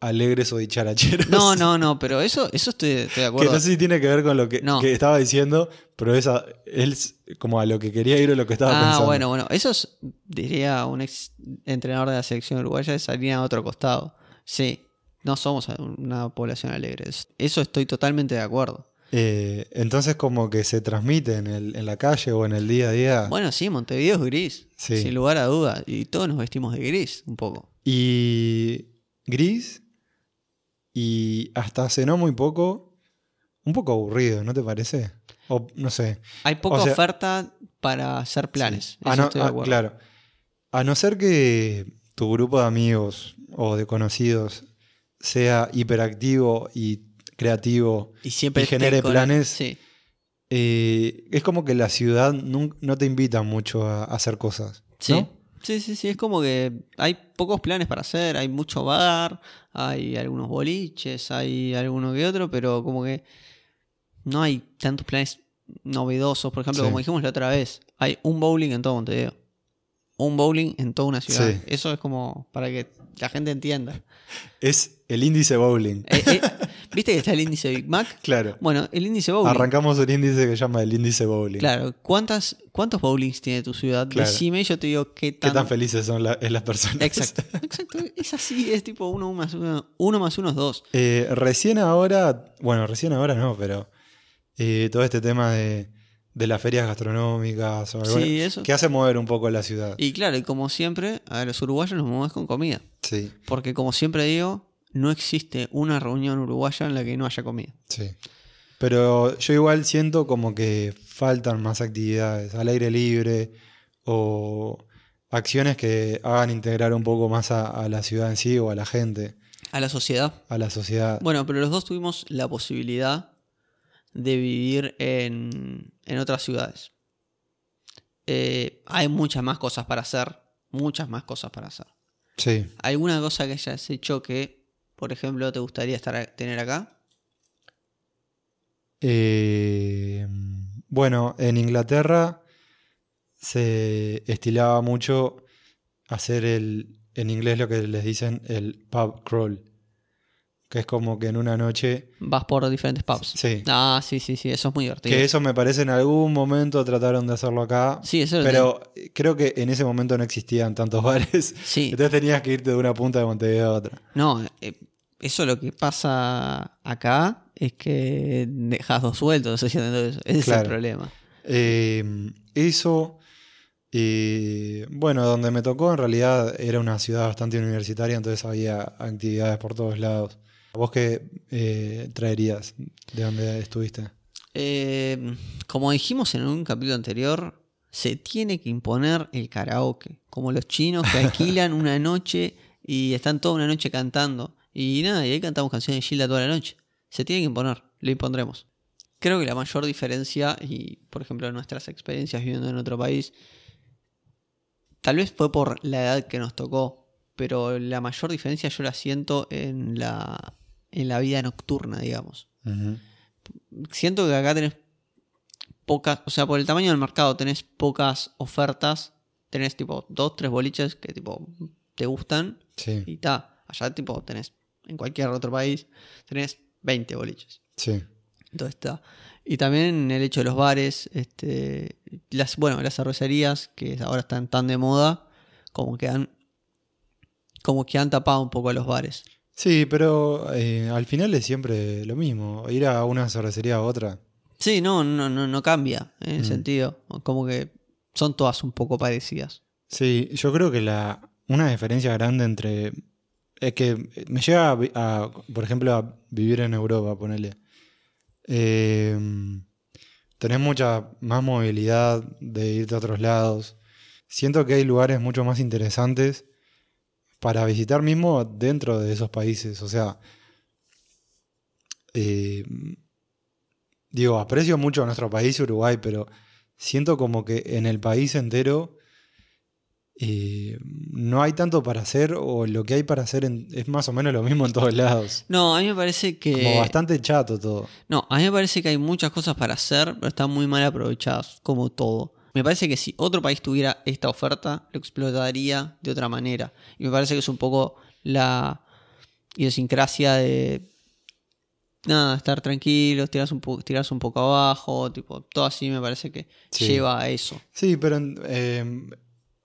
Speaker 2: alegres o dicharacheros.
Speaker 1: No, no, no, pero eso, eso estoy, estoy de
Speaker 2: Que
Speaker 1: acuerdo.
Speaker 2: no sé si tiene que ver con lo que,
Speaker 1: No.
Speaker 2: que estaba diciendo, pero esa es como a lo que quería ir o lo que estaba
Speaker 1: Ah,
Speaker 2: pensando.
Speaker 1: bueno, bueno. Eso es, diría un ex entrenador de la selección uruguaya, es salir a otro costado. Sí, no somos una población alegre. Es- Eso estoy totalmente de acuerdo.
Speaker 2: Eh, entonces como que se transmite en, el- en la calle o en el día a día.
Speaker 1: Bueno, sí, Montevideo es gris,
Speaker 2: Sí.
Speaker 1: sin lugar a duda. Y todos nos vestimos de gris, un poco.
Speaker 2: Y gris y hasta hace no muy poco, un poco aburrido, ¿no te parece? O no sé.
Speaker 1: Hay poca
Speaker 2: O sea-
Speaker 1: oferta para hacer planes.
Speaker 2: A
Speaker 1: Eso
Speaker 2: no-
Speaker 1: estoy de
Speaker 2: a- claro. A no ser que tu grupo de amigos o de conocidos sea hiperactivo y creativo,
Speaker 1: Y siempre
Speaker 2: y genere planes.
Speaker 1: Sí.
Speaker 2: eh, es como que la ciudad no te invita mucho a, a hacer cosas.
Speaker 1: Sí.
Speaker 2: ¿no?
Speaker 1: Sí, sí, sí, es como que hay pocos planes para hacer, hay mucho bar, hay algunos boliches, hay alguno que otro, pero como que no hay tantos planes novedosos. Por ejemplo,
Speaker 2: Sí.
Speaker 1: como dijimos la otra vez, hay un bowling en todo Montevideo. Un bowling en toda una ciudad.
Speaker 2: Sí.
Speaker 1: Eso es como para que la gente entienda.
Speaker 2: Es el índice bowling.
Speaker 1: Eh, eh, ¿Viste que está el índice Big Mac?
Speaker 2: Claro.
Speaker 1: Bueno, el índice bowling.
Speaker 2: Arrancamos un índice que se llama el índice bowling.
Speaker 1: Claro, ¿cuántas, ¿cuántos bowlings tiene tu ciudad?
Speaker 2: Claro.
Speaker 1: Decime, yo te digo qué
Speaker 2: ¿Qué
Speaker 1: tan...
Speaker 2: tan felices son la- es las personas?
Speaker 1: Exacto, exacto. Es así, es tipo uno más uno, uno más uno es dos.
Speaker 2: Eh, recién ahora, bueno, recién ahora no, pero eh, todo este tema de, de las ferias gastronómicas o algo
Speaker 1: Sí, eso.
Speaker 2: que hace mover un poco la ciudad.
Speaker 1: Y claro, y como siempre, a los uruguayos los movemos con comida.
Speaker 2: Sí,
Speaker 1: Porque como siempre digo, no existe una reunión uruguaya en la que no haya comida.
Speaker 2: sí. Pero yo igual siento como que faltan más actividades al aire libre o acciones que hagan integrar un poco más a, a la ciudad en sí o a la gente,
Speaker 1: A la sociedad.
Speaker 2: a la sociedad.
Speaker 1: Bueno, pero los dos tuvimos la posibilidad de vivir en, en otras ciudades. Eh, hay muchas más cosas para hacer. Muchas más cosas para hacer.
Speaker 2: Sí.
Speaker 1: ¿Alguna cosa que hayas hecho que, por ejemplo, te gustaría estar tener acá?
Speaker 2: Eh, bueno, en Inglaterra se estilaba mucho hacer el, en inglés lo que les dicen el pub crawl, que es como que en una noche,
Speaker 1: Vas por diferentes pubs.
Speaker 2: sí,
Speaker 1: Ah, sí, sí, sí, eso es muy divertido.
Speaker 2: que eso me parece en algún momento trataron de hacerlo acá,
Speaker 1: Sí, eso lo
Speaker 2: pero creo que en ese momento no existían tantos bares,
Speaker 1: Sí,
Speaker 2: entonces tenías que irte de una punta de Montevideo a otra.
Speaker 1: no, eh, eso lo que pasa acá es que dejas dos sueltos. Ese es
Speaker 2: Claro.
Speaker 1: el problema.
Speaker 2: Eh, eso, bueno, donde me tocó en realidad era una ciudad bastante universitaria, entonces había actividades por todos lados. ¿Vos qué eh, traerías de donde estuviste?
Speaker 1: Eh, como dijimos en un capítulo anterior, se tiene que imponer el karaoke. Como los chinos que alquilan una noche y están toda una noche cantando. Y nada, y ahí cantamos canciones de Gilda toda la noche. Se tiene que imponer, lo impondremos. Creo que la mayor diferencia, y por ejemplo nuestras experiencias viviendo en otro país, tal vez fue por la edad que nos tocó, pero la mayor diferencia yo la siento en la, en la vida nocturna, digamos siento que acá tenés pocas, o sea, por el tamaño del mercado tenés pocas ofertas, tenés tipo dos, tres boliches que tipo te gustan
Speaker 2: Sí,
Speaker 1: y ta, allá tipo tenés en cualquier otro país tenés 20 boliches.
Speaker 2: sí.
Speaker 1: Entonces está. Y también el hecho de los bares, este, las, bueno, las cervecerías que ahora están tan de moda, como que han, como que han tapado un poco a los bares.
Speaker 2: Sí, pero eh, al final es siempre lo mismo, ir a una cervecería a otra.
Speaker 1: Sí, no, no, no, no cambia en el
Speaker 2: Mm.
Speaker 1: sentido, como que son todas un poco parecidas.
Speaker 2: Sí, yo creo que la una diferencia grande entre es que me llega a, por ejemplo a vivir en Europa, ponele. Eh, tenés mucha más movilidad de irte a otros lados. Siento que hay lugares mucho más interesantes para visitar mismo dentro de esos países. O sea, eh, digo, aprecio mucho a nuestro país, Uruguay, pero siento como que en el país entero eh, no hay tanto para hacer o lo que hay para hacer en- es más o menos lo mismo en todos lados.
Speaker 1: No, a mí me parece que.
Speaker 2: Como bastante chato todo.
Speaker 1: No, a mí me parece que hay muchas cosas para hacer, pero están muy mal aprovechadas, como todo. Me parece que si otro país tuviera esta oferta, lo explotaría de otra manera. Y me parece que es un poco la idiosincrasia de. Nada, estar tranquilos, tirarse un, po- tirarse un poco abajo, tipo, todo así me parece que
Speaker 2: Sí.
Speaker 1: lleva a eso.
Speaker 2: Sí, pero eh,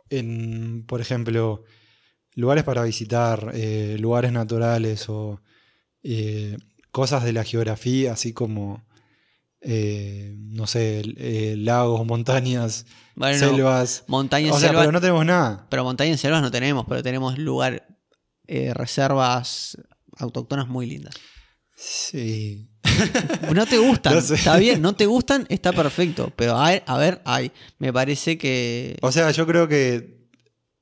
Speaker 2: en, por ejemplo, lugares para visitar, eh, lugares naturales o eh, cosas de la geografía, así como, eh, no sé, lagos, montañas,
Speaker 1: Bueno,
Speaker 2: selvas.
Speaker 1: montaña y
Speaker 2: O sea, pero no tenemos nada.
Speaker 1: Pero montaña y selvas no tenemos, pero tenemos lugar, reservas autóctonas muy lindas.
Speaker 2: Sí.
Speaker 1: No te gustan,
Speaker 2: No sé.
Speaker 1: está bien, no te gustan, está perfecto. Pero a ver, a ver, ay, me parece que.
Speaker 2: O sea, yo creo que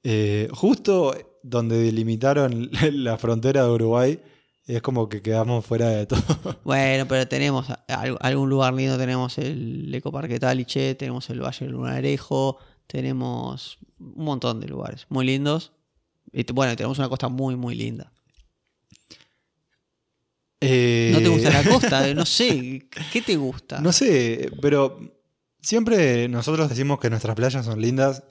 Speaker 2: eh, justo donde delimitaron la frontera de Uruguay es como que quedamos fuera de todo.
Speaker 1: Bueno, pero tenemos algún lugar lindo, tenemos el Ecoparque Taliche, tenemos el Valle del Lunarejo, tenemos un montón de lugares muy lindos. Y bueno, tenemos una costa muy, muy linda.
Speaker 2: Eh,
Speaker 1: ¿No te gusta la costa? No sé, ¿qué te gusta?
Speaker 2: No sé, pero siempre nosotros decimos que nuestras playas son lindas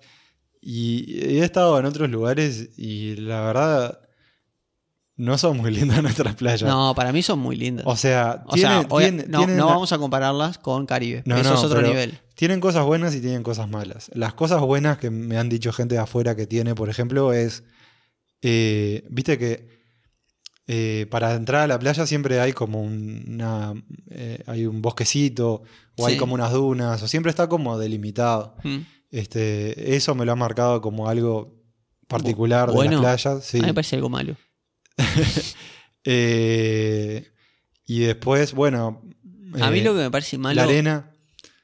Speaker 2: y he estado en otros lugares y la verdad no son muy lindas nuestras playas.
Speaker 1: No, para mí son muy lindas.
Speaker 2: O sea,
Speaker 1: O sea,
Speaker 2: tiene-
Speaker 1: obvia-
Speaker 2: tiene-
Speaker 1: no, no
Speaker 2: la-
Speaker 1: vamos a compararlas con Caribe.
Speaker 2: No,
Speaker 1: Eso
Speaker 2: no,
Speaker 1: es otro nivel.
Speaker 2: Tienen cosas buenas y tienen cosas malas. Las cosas buenas que me han dicho gente de afuera que tiene, por ejemplo, es. eh, Viste que eh, para entrar a la playa siempre hay como una. eh, hay un bosquecito, o hay como unas dunas, o siempre está como delimitado.
Speaker 1: Mm.
Speaker 2: Este, eso me lo ha marcado como algo particular de las playas. sí.
Speaker 1: A mí me parece algo malo.
Speaker 2: Eh, y después, bueno.
Speaker 1: A mí lo que me parece malo.
Speaker 2: La arena.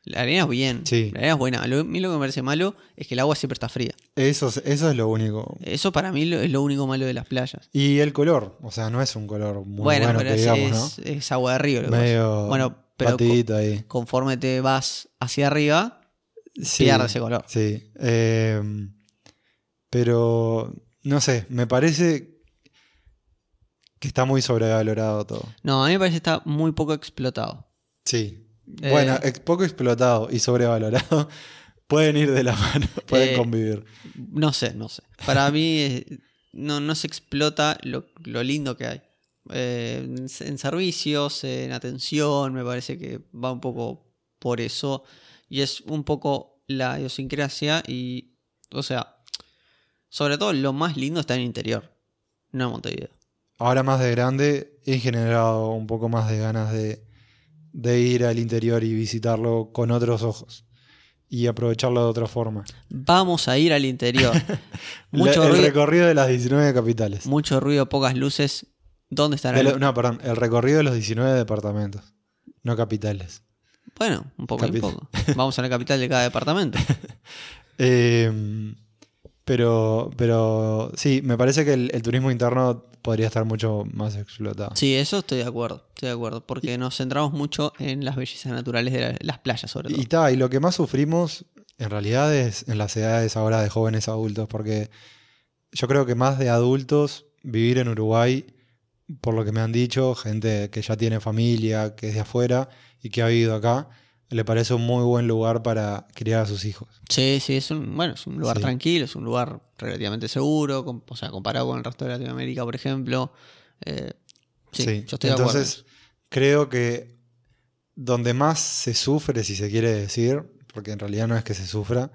Speaker 1: La arena es bien.
Speaker 2: Sí.
Speaker 1: La arena es buena. Lo- a mí lo que me parece malo es que el agua siempre está fría.
Speaker 2: Eso, es- eso es lo único.
Speaker 1: Eso para mí lo- es lo único malo de las playas.
Speaker 2: Y el color, o sea, no es un color muy
Speaker 1: bueno,
Speaker 2: bueno,
Speaker 1: pero
Speaker 2: que
Speaker 1: es,
Speaker 2: digamos,
Speaker 1: es- es agua de río. lo
Speaker 2: ¿no?
Speaker 1: que pasa. Bueno, pero
Speaker 2: ahí.
Speaker 1: Conforme te vas hacia arriba,
Speaker 2: Sí,
Speaker 1: pierde ese color.
Speaker 2: Sí. eh, pero, no sé, me parece que está muy sobrevalorado todo.
Speaker 1: No, a mí me parece que está muy poco explotado.
Speaker 2: Sí.
Speaker 1: Eh,
Speaker 2: Bueno, ex- poco explotado y sobrevalorado pueden ir de la mano, pueden
Speaker 1: Eh,
Speaker 2: convivir.
Speaker 1: No sé, no sé. Para mí eh, no, no se explota lo, lo lindo que hay. Eh, en, en servicios, en atención, me parece que va un poco por eso. Y es un poco la idiosincrasia y, o sea, sobre todo lo más lindo está en el interior, no en Montevideo.
Speaker 2: Ahora más de grande he generado un poco más de ganas de, de ir al interior y visitarlo con otros ojos y aprovecharlo de otra forma.
Speaker 1: Vamos a ir al interior. Mucho,
Speaker 2: el
Speaker 1: ruido,
Speaker 2: recorrido de las 19 capitales.
Speaker 1: mucho ruido, pocas luces. ¿Dónde estará?
Speaker 2: Lo- no, perdón, el recorrido de los 19 departamentos, no capitales.
Speaker 1: Bueno, un poco y un
Speaker 2: Capi-
Speaker 1: poco. Vamos a la capital de cada departamento.
Speaker 2: Eh, pero, pero sí, me parece que el, el turismo interno podría estar mucho más explotado.
Speaker 1: Sí, eso estoy de acuerdo, estoy de acuerdo, porque nos centramos mucho en las bellezas naturales de la- las playas, sobre todo.
Speaker 2: Y, ta, y lo que más sufrimos en realidad es en las edades ahora de jóvenes adultos, porque yo creo que más de adultos vivir en Uruguay, por lo que me han dicho, gente que ya tiene familia, que es de afuera y que ha vivido acá, le parece un muy buen lugar para criar a sus hijos.
Speaker 1: Sí, sí, es un, bueno, es un lugar
Speaker 2: Sí.
Speaker 1: tranquilo, es un lugar relativamente seguro, o sea, comparado con el resto de Latinoamérica, por ejemplo. Eh, sí,
Speaker 2: Sí,
Speaker 1: yo estoy de acuerdo.
Speaker 2: Entonces, creo que donde más se sufre, si se quiere decir, porque en realidad no es que se sufra,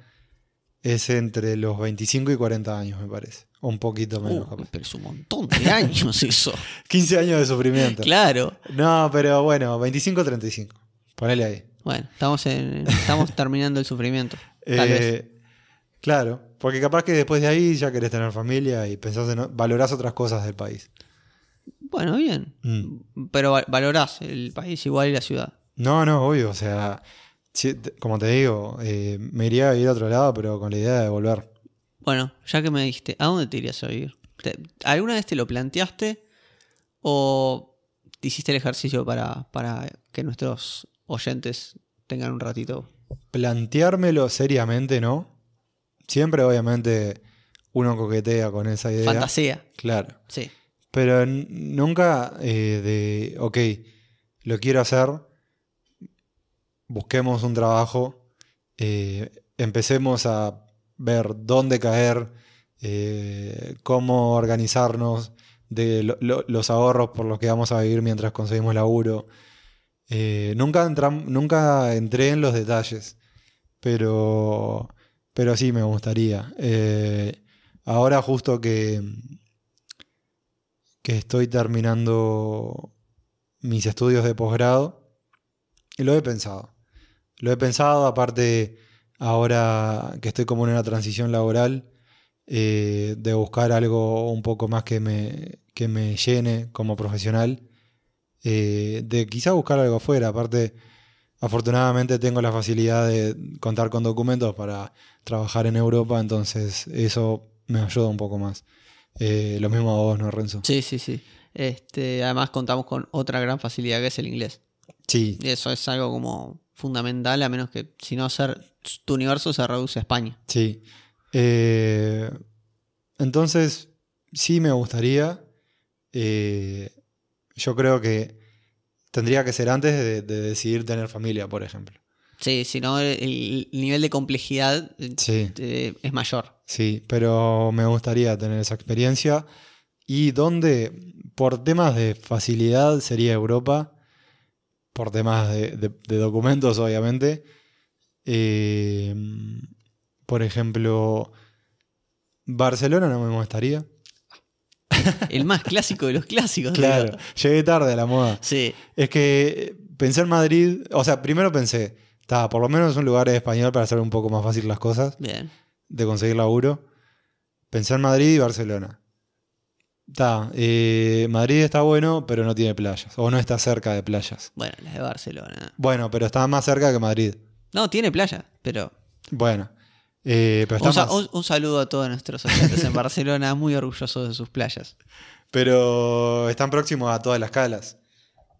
Speaker 2: es entre los 25 y 40 años, me parece. O un poquito menos,
Speaker 1: Uh,
Speaker 2: capaz.
Speaker 1: pero es un montón de años eso.
Speaker 2: 15 años de sufrimiento.
Speaker 1: claro.
Speaker 2: No, pero bueno, 25 35. Ponele ahí.
Speaker 1: Bueno, estamos, en, estamos terminando el sufrimiento. Tal vez.
Speaker 2: Eh, Claro, porque capaz que después de ahí ya querés tener familia y pensás en, valorás otras cosas del país.
Speaker 1: Bueno, bien.
Speaker 2: Mm.
Speaker 1: Pero va- valorás el país igual y la ciudad.
Speaker 2: No, no, obvio, o sea, si- como te digo, eh, me iría a ir a otro lado, pero con la idea de volver.
Speaker 1: Bueno, ya que me dijiste, ¿a dónde te irías a vivir? ¿Te- ¿Alguna vez te lo planteaste o hiciste el ejercicio para, para que nuestros oyentes tengan un ratito?
Speaker 2: Planteármelo seriamente, ¿no? Siempre, obviamente, uno coquetea con esa idea.
Speaker 1: Fantasía,
Speaker 2: Claro.
Speaker 1: sí.
Speaker 2: Pero nunca eh, de, ok, lo quiero hacer, busquemos un trabajo, eh, empecemos a ver dónde caer, eh, cómo organizarnos, de lo- lo- los ahorros por los que vamos a vivir mientras conseguimos laburo. Eh, nunca, nunca entré en los detalles, pero, pero sí me gustaría. Eh, ahora justo que, que estoy terminando mis estudios de posgrado, y lo he pensado. Lo he pensado, aparte, ahora que estoy como en una transición laboral, eh, de buscar algo un poco más que me, que me llene como profesional, eh, de quizá buscar algo afuera. Aparte, afortunadamente tengo la facilidad de contar con documentos para trabajar en Europa, entonces eso me ayuda un poco más. Eh, lo mismo a vos, ¿no, Renzo?
Speaker 1: Sí, sí, sí. Este, además contamos con otra gran facilidad que es el inglés.
Speaker 2: Sí,
Speaker 1: Y eso es algo como fundamental, a menos que si no ser, tu universo se reduce a España.
Speaker 2: Sí. Eh, entonces, sí me gustaría. Eh, yo creo que tendría que ser antes de, de decidir tener familia, por ejemplo.
Speaker 1: Sí, si no, el, el nivel de complejidad eh,
Speaker 2: Sí,
Speaker 1: eh, es mayor.
Speaker 2: sí, pero me gustaría tener esa experiencia Y donde, por temas de facilidad, sería Europa. Por temas de, de- de documentos, obviamente. Eh, por ejemplo, Barcelona no me molestaría.
Speaker 1: El más clásico de los clásicos.
Speaker 2: Claro,
Speaker 1: digo.
Speaker 2: llegué tarde a la moda.
Speaker 1: Sí,
Speaker 2: Es que pensé en Madrid, o sea, primero pensé, está, por lo menos es un lugar español para hacer un poco más fácil las cosas,
Speaker 1: bien.
Speaker 2: de conseguir laburo. Pensé en Madrid y Barcelona. Está, eh, Madrid está bueno, pero no tiene playas, o no está cerca de playas.
Speaker 1: Bueno, la de Barcelona.
Speaker 2: Bueno, pero está más cerca que Madrid.
Speaker 1: No, tiene playa, pero.
Speaker 2: Bueno, eh, pero
Speaker 1: Un, sa-
Speaker 2: más-
Speaker 1: un- un saludo a todos nuestros oyentes en Barcelona, muy orgullosos de sus playas.
Speaker 2: pero están próximos a todas las calas.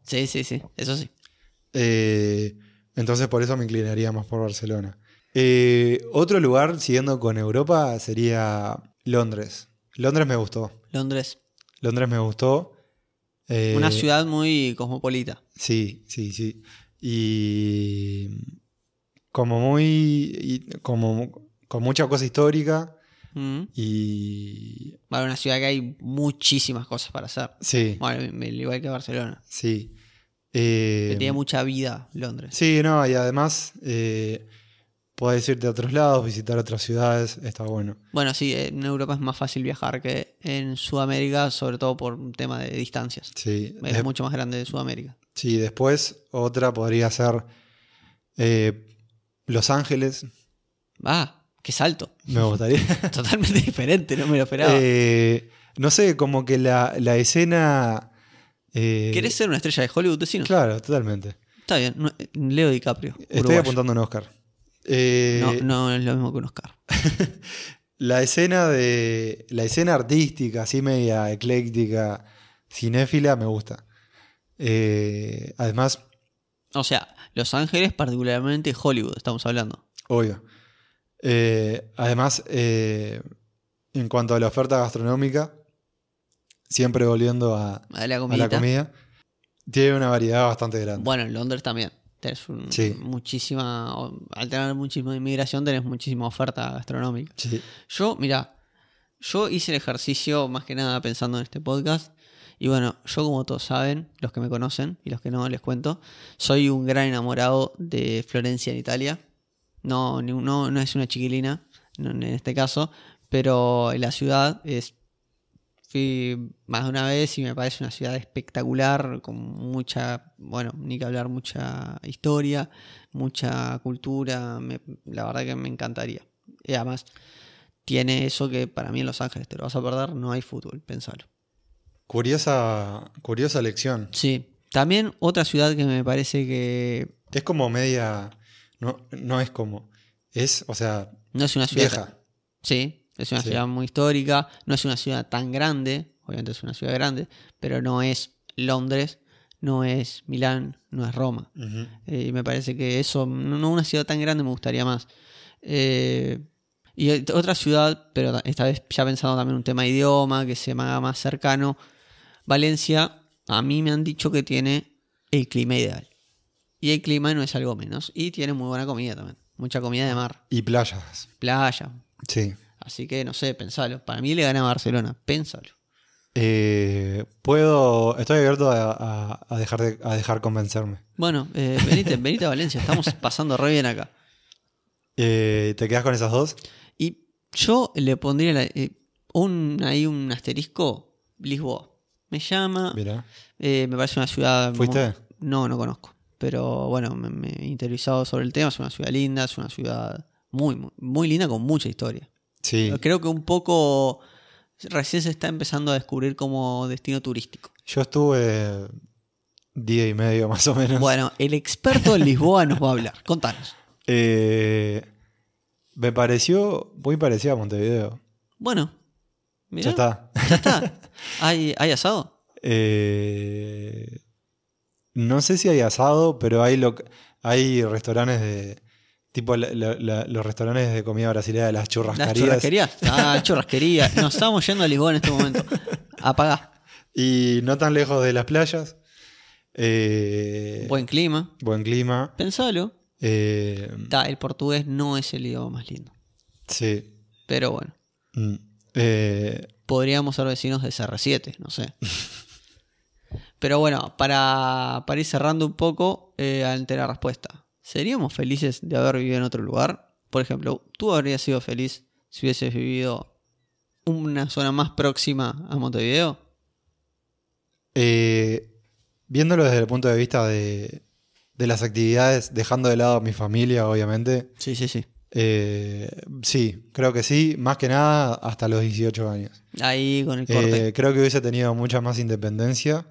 Speaker 1: Sí, sí, sí, eso sí.
Speaker 2: Eh, entonces por eso me inclinaría más por Barcelona. Eh, otro lugar, siguiendo con Europa, sería Londres. Londres me gustó.
Speaker 1: Londres,
Speaker 2: Londres me gustó.
Speaker 1: Una ciudad muy cosmopolita.
Speaker 2: Sí, sí, sí. Y como muy. y como con mucha cosa histórica.
Speaker 1: Mm.
Speaker 2: Y.
Speaker 1: Bueno, una ciudad que hay muchísimas cosas para hacer.
Speaker 2: Sí,
Speaker 1: Bueno, igual que Barcelona.
Speaker 2: sí. Eh,
Speaker 1: Que tiene mucha vida Londres.
Speaker 2: Sí, no, y además eh, podés irte a otros lados, visitar otras ciudades, está bueno.
Speaker 1: Bueno, sí, en Europa es más fácil viajar que en Sudamérica, sobre todo por un tema de distancias.
Speaker 2: Sí,
Speaker 1: Es
Speaker 2: de-
Speaker 1: mucho más grande de Sudamérica.
Speaker 2: sí, después otra podría ser eh, Los Ángeles,
Speaker 1: Ah, qué salto.
Speaker 2: me gustaría.
Speaker 1: Totalmente diferente, no me lo esperaba.
Speaker 2: Eh, no sé, como que la, la escena... eh,
Speaker 1: ¿Querés ser una estrella de Hollywood, vecino?
Speaker 2: Claro, totalmente.
Speaker 1: Está bien, Leo DiCaprio.
Speaker 2: Estoy
Speaker 1: uruguayo.
Speaker 2: apuntando un Oscar. Eh,
Speaker 1: No, no es lo mismo que un Oscar.
Speaker 2: La escena de. La escena artística, así media ecléctica, cinéfila, me gusta. Eh, además,
Speaker 1: O sea, Los Ángeles, particularmente Hollywood, estamos hablando.
Speaker 2: obvio. Eh, además, eh, en cuanto a la oferta gastronómica, siempre volviendo a,
Speaker 1: A la
Speaker 2: a
Speaker 1: comidita.
Speaker 2: la comida, tiene una variedad bastante grande.
Speaker 1: Bueno, en Londres también. Tenés un-
Speaker 2: Sí.
Speaker 1: muchísima. Al tener muchísima inmigración, tenés muchísima oferta gastronómica.
Speaker 2: Sí.
Speaker 1: Yo, mira, yo hice el ejercicio más que nada pensando en este podcast. Y bueno, yo como todos saben, los que me conocen y los que no les cuento, soy un gran enamorado de Florencia en Italia. No, no, no es una chiquilina en este caso, pero la ciudad es... Fui más de una vez y me parece una ciudad espectacular, con mucha, bueno, ni que hablar, mucha historia, mucha cultura, me- la verdad que me encantaría. Y además, tiene eso que para mí en Los Ángeles te lo vas a perder, no hay fútbol, pensalo.
Speaker 2: Curiosa, curiosa lección.
Speaker 1: Sí, también otra ciudad que me parece que
Speaker 2: Es como media. No, no es como. Es, o sea,
Speaker 1: no es una ciudad...
Speaker 2: vieja.
Speaker 1: Sí, es una
Speaker 2: Sí.
Speaker 1: ciudad muy histórica, no es una ciudad tan grande, obviamente es una ciudad grande, pero no es Londres, no es Milán, no es Roma. Eh, Y me parece que eso, no una ciudad tan grande me gustaría más. Eh, y ot- otra ciudad, pero ta- esta vez ya pensando también un tema de idioma, que se me haga más cercano. Valencia, a mí me han dicho que tiene el clima ideal. Y el clima no es algo menos. Y tiene muy buena comida también. Mucha comida de mar,
Speaker 2: Y playas.
Speaker 1: playa.
Speaker 2: Sí.
Speaker 1: Así que no sé, pensalo. Para mí le gana a Barcelona, pensalo.
Speaker 2: Eh, puedo. Estoy abierto a, a- a dejar de, a dejar convencerme.
Speaker 1: Bueno, eh, venite, venite a Valencia, estamos pasando re bien acá.
Speaker 2: Eh, ¿Te quedas con esas dos?
Speaker 1: Y yo le pondría la- eh, un, ahí un asterisco, Lisboa. Me llama,
Speaker 2: Mira.
Speaker 1: eh, me parece una ciudad...
Speaker 2: ¿Fuiste?
Speaker 1: No, no conozco. Pero bueno, me, me he interiorizado sobre el tema. Es una ciudad linda, es una ciudad muy, muy, muy linda con mucha historia.
Speaker 2: Sí.
Speaker 1: Creo que un poco recién se está empezando a descubrir como destino turístico.
Speaker 2: Yo estuve día y medio más o menos.
Speaker 1: Bueno, el experto en Lisboa nos va a hablar. Contanos.
Speaker 2: Eh, me pareció muy parecida a Montevideo.
Speaker 1: Bueno,
Speaker 2: Ya está.
Speaker 1: Ya está. ¿Hay, ¿Hay asado?
Speaker 2: Eh, no sé si hay asado, pero hay, loc- hay restaurantes de. Tipo la- la- la- los restaurantes de comida brasileña, las
Speaker 1: ¿Las
Speaker 2: churrascarías.
Speaker 1: churrasquerías? Ah, churrasquería. Nos estamos yendo a Lisboa en este momento. Apagá.
Speaker 2: Y no tan lejos de las playas. Eh,
Speaker 1: Buen clima.
Speaker 2: buen clima.
Speaker 1: Pensalo.
Speaker 2: Eh,
Speaker 1: Ta, el portugués no es el idioma más lindo.
Speaker 2: sí.
Speaker 1: Pero bueno.
Speaker 2: Mm. Eh,
Speaker 1: podríamos ser vecinos de CR7, no sé. Pero bueno, para, para ir cerrando un poco eh, ante la respuesta. ¿Seríamos felices de haber vivido en otro lugar? Por ejemplo, ¿tú habrías sido feliz si hubieses vivido una zona más próxima a Montevideo?
Speaker 2: Eh, viéndolo desde el punto de vista de, de las actividades, dejando de lado a mi familia, obviamente.
Speaker 1: Sí, sí, sí.
Speaker 2: eh, sí, creo que sí, más que nada hasta los 18 años.
Speaker 1: Ahí con el corte.
Speaker 2: Eh, creo que hubiese tenido mucha más independencia.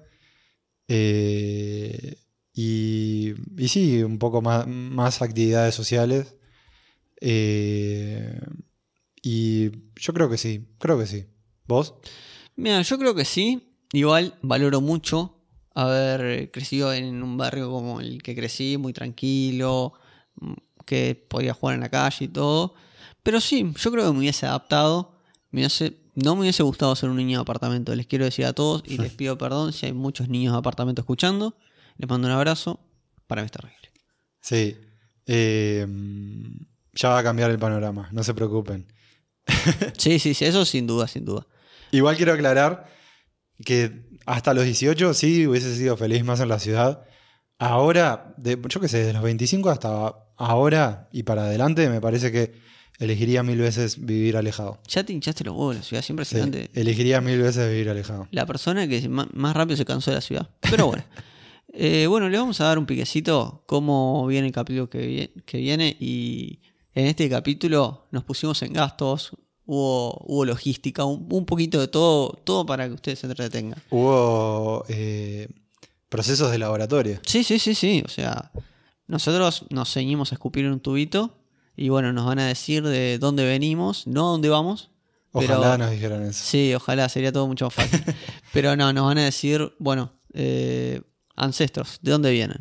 Speaker 2: Eh, y, y sí, un poco más, más actividades sociales. eh, y yo creo que sí, creo que sí. ¿Vos?
Speaker 1: Mira, yo creo que sí. Igual valoro mucho haber crecido en un barrio como el que crecí, muy tranquilo, que podía jugar en la calle y todo. Pero sí, yo creo que me hubiese adaptado. Me hubiese- no me hubiese gustado ser un niño de apartamento. Les quiero decir a todos y les pido perdón si hay muchos niños de apartamento escuchando. Les mando un abrazo. Para mí es terrible.
Speaker 2: Sí. Eh, ya va a cambiar el panorama, no se preocupen.
Speaker 1: Sí, sí, sí, eso sin duda, sin duda.
Speaker 2: Igual quiero aclarar que hasta los 18 sí hubiese sido feliz más en la ciudad. Ahora, de, yo qué sé, de los 25 hasta ahora y para adelante, me parece que elegiría mil veces vivir alejado.
Speaker 1: Ya te hinchaste los huevos, la ciudad siempre
Speaker 2: Sí, elegiría mil veces vivir alejado.
Speaker 1: la persona que más rápido se cansó de la ciudad. Pero bueno. Eh, bueno, le vamos a dar un piquecito cómo viene el capítulo que, vi- que viene y en este capítulo nos pusimos en gastos, hubo, hubo logística, un, un poquito de todo, todo para que ustedes se entretengan.
Speaker 2: Hubo eh, procesos de laboratorio.
Speaker 1: Sí, sí, sí, sí, o sea, nosotros nos ceñimos a escupir en un tubito y bueno, nos van a decir de dónde venimos, no a dónde vamos. pero-
Speaker 2: Ojalá nos dijeran eso.
Speaker 1: Sí, ojalá, sería todo mucho más fácil. Pero no, nos van a decir, bueno, eh, ancestros, ¿de dónde vienen?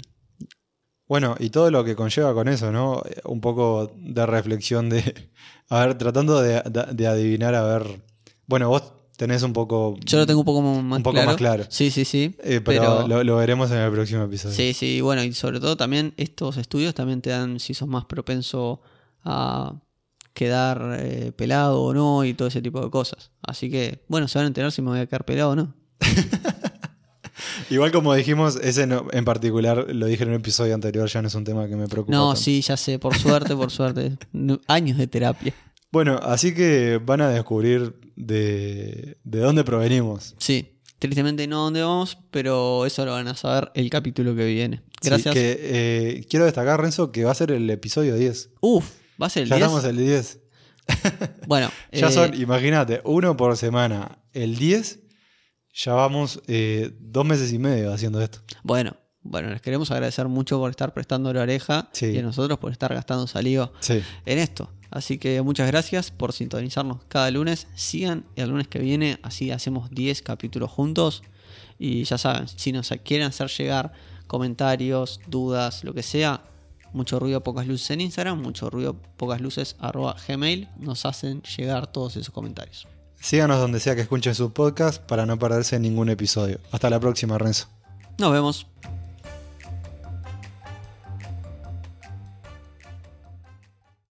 Speaker 2: Bueno, y todo lo que conlleva con eso, ¿no? Un poco de reflexión de, a ver, tratando de, de- de adivinar, a ver, bueno, vos tenés un poco,
Speaker 1: Yo lo tengo un poco más,
Speaker 2: Un poco
Speaker 1: claro.
Speaker 2: más claro.
Speaker 1: Sí, sí, sí.
Speaker 2: eh, pero,
Speaker 1: pero-
Speaker 2: Lo, lo veremos en el próximo episodio.
Speaker 1: Sí, sí, bueno, y sobre todo también estos estudios también te dan si sos más propenso a quedar eh, pelado o no y todo ese tipo de cosas. Así que, bueno, se van a enterar si me voy a quedar pelado o no.
Speaker 2: Igual como dijimos, ese no- en particular, lo dije en un episodio anterior, ya no es un tema que me preocupa.
Speaker 1: No,
Speaker 2: tanto.
Speaker 1: sí, ya sé, por suerte, por suerte. Años de terapia.
Speaker 2: Bueno, así que van a descubrir de, de dónde provenimos.
Speaker 1: Sí, tristemente no dónde vamos, pero eso lo van a saber el capítulo que viene.
Speaker 2: Sí,
Speaker 1: Gracias.
Speaker 2: que, eh, quiero destacar, Renzo, que va a ser el episodio 10.
Speaker 1: Uf, va a ser el
Speaker 2: ya
Speaker 1: 10.
Speaker 2: estamos el 10.
Speaker 1: Bueno,
Speaker 2: Ya
Speaker 1: eh,
Speaker 2: son, imagínate, uno por semana. El 10, ya vamos eh, dos meses y medio haciendo esto.
Speaker 1: bueno, bueno, les queremos agradecer mucho por estar prestando la oreja
Speaker 2: Sí.
Speaker 1: y a nosotros por estar gastando saliva
Speaker 2: Sí.
Speaker 1: en esto. Así que muchas gracias por sintonizarnos cada lunes. Sigan el lunes que viene, así hacemos 10 capítulos juntos. Y ya saben, si nos quieren hacer llegar comentarios, dudas, lo que sea, mucho ruido, pocas luces en Instagram, mucho ruido, pocas luces, arroba gmail, nos hacen llegar todos esos comentarios.
Speaker 2: Síganos donde sea que escuchen su podcast para no perderse ningún episodio. Hasta la próxima, Renzo.
Speaker 1: Nos vemos.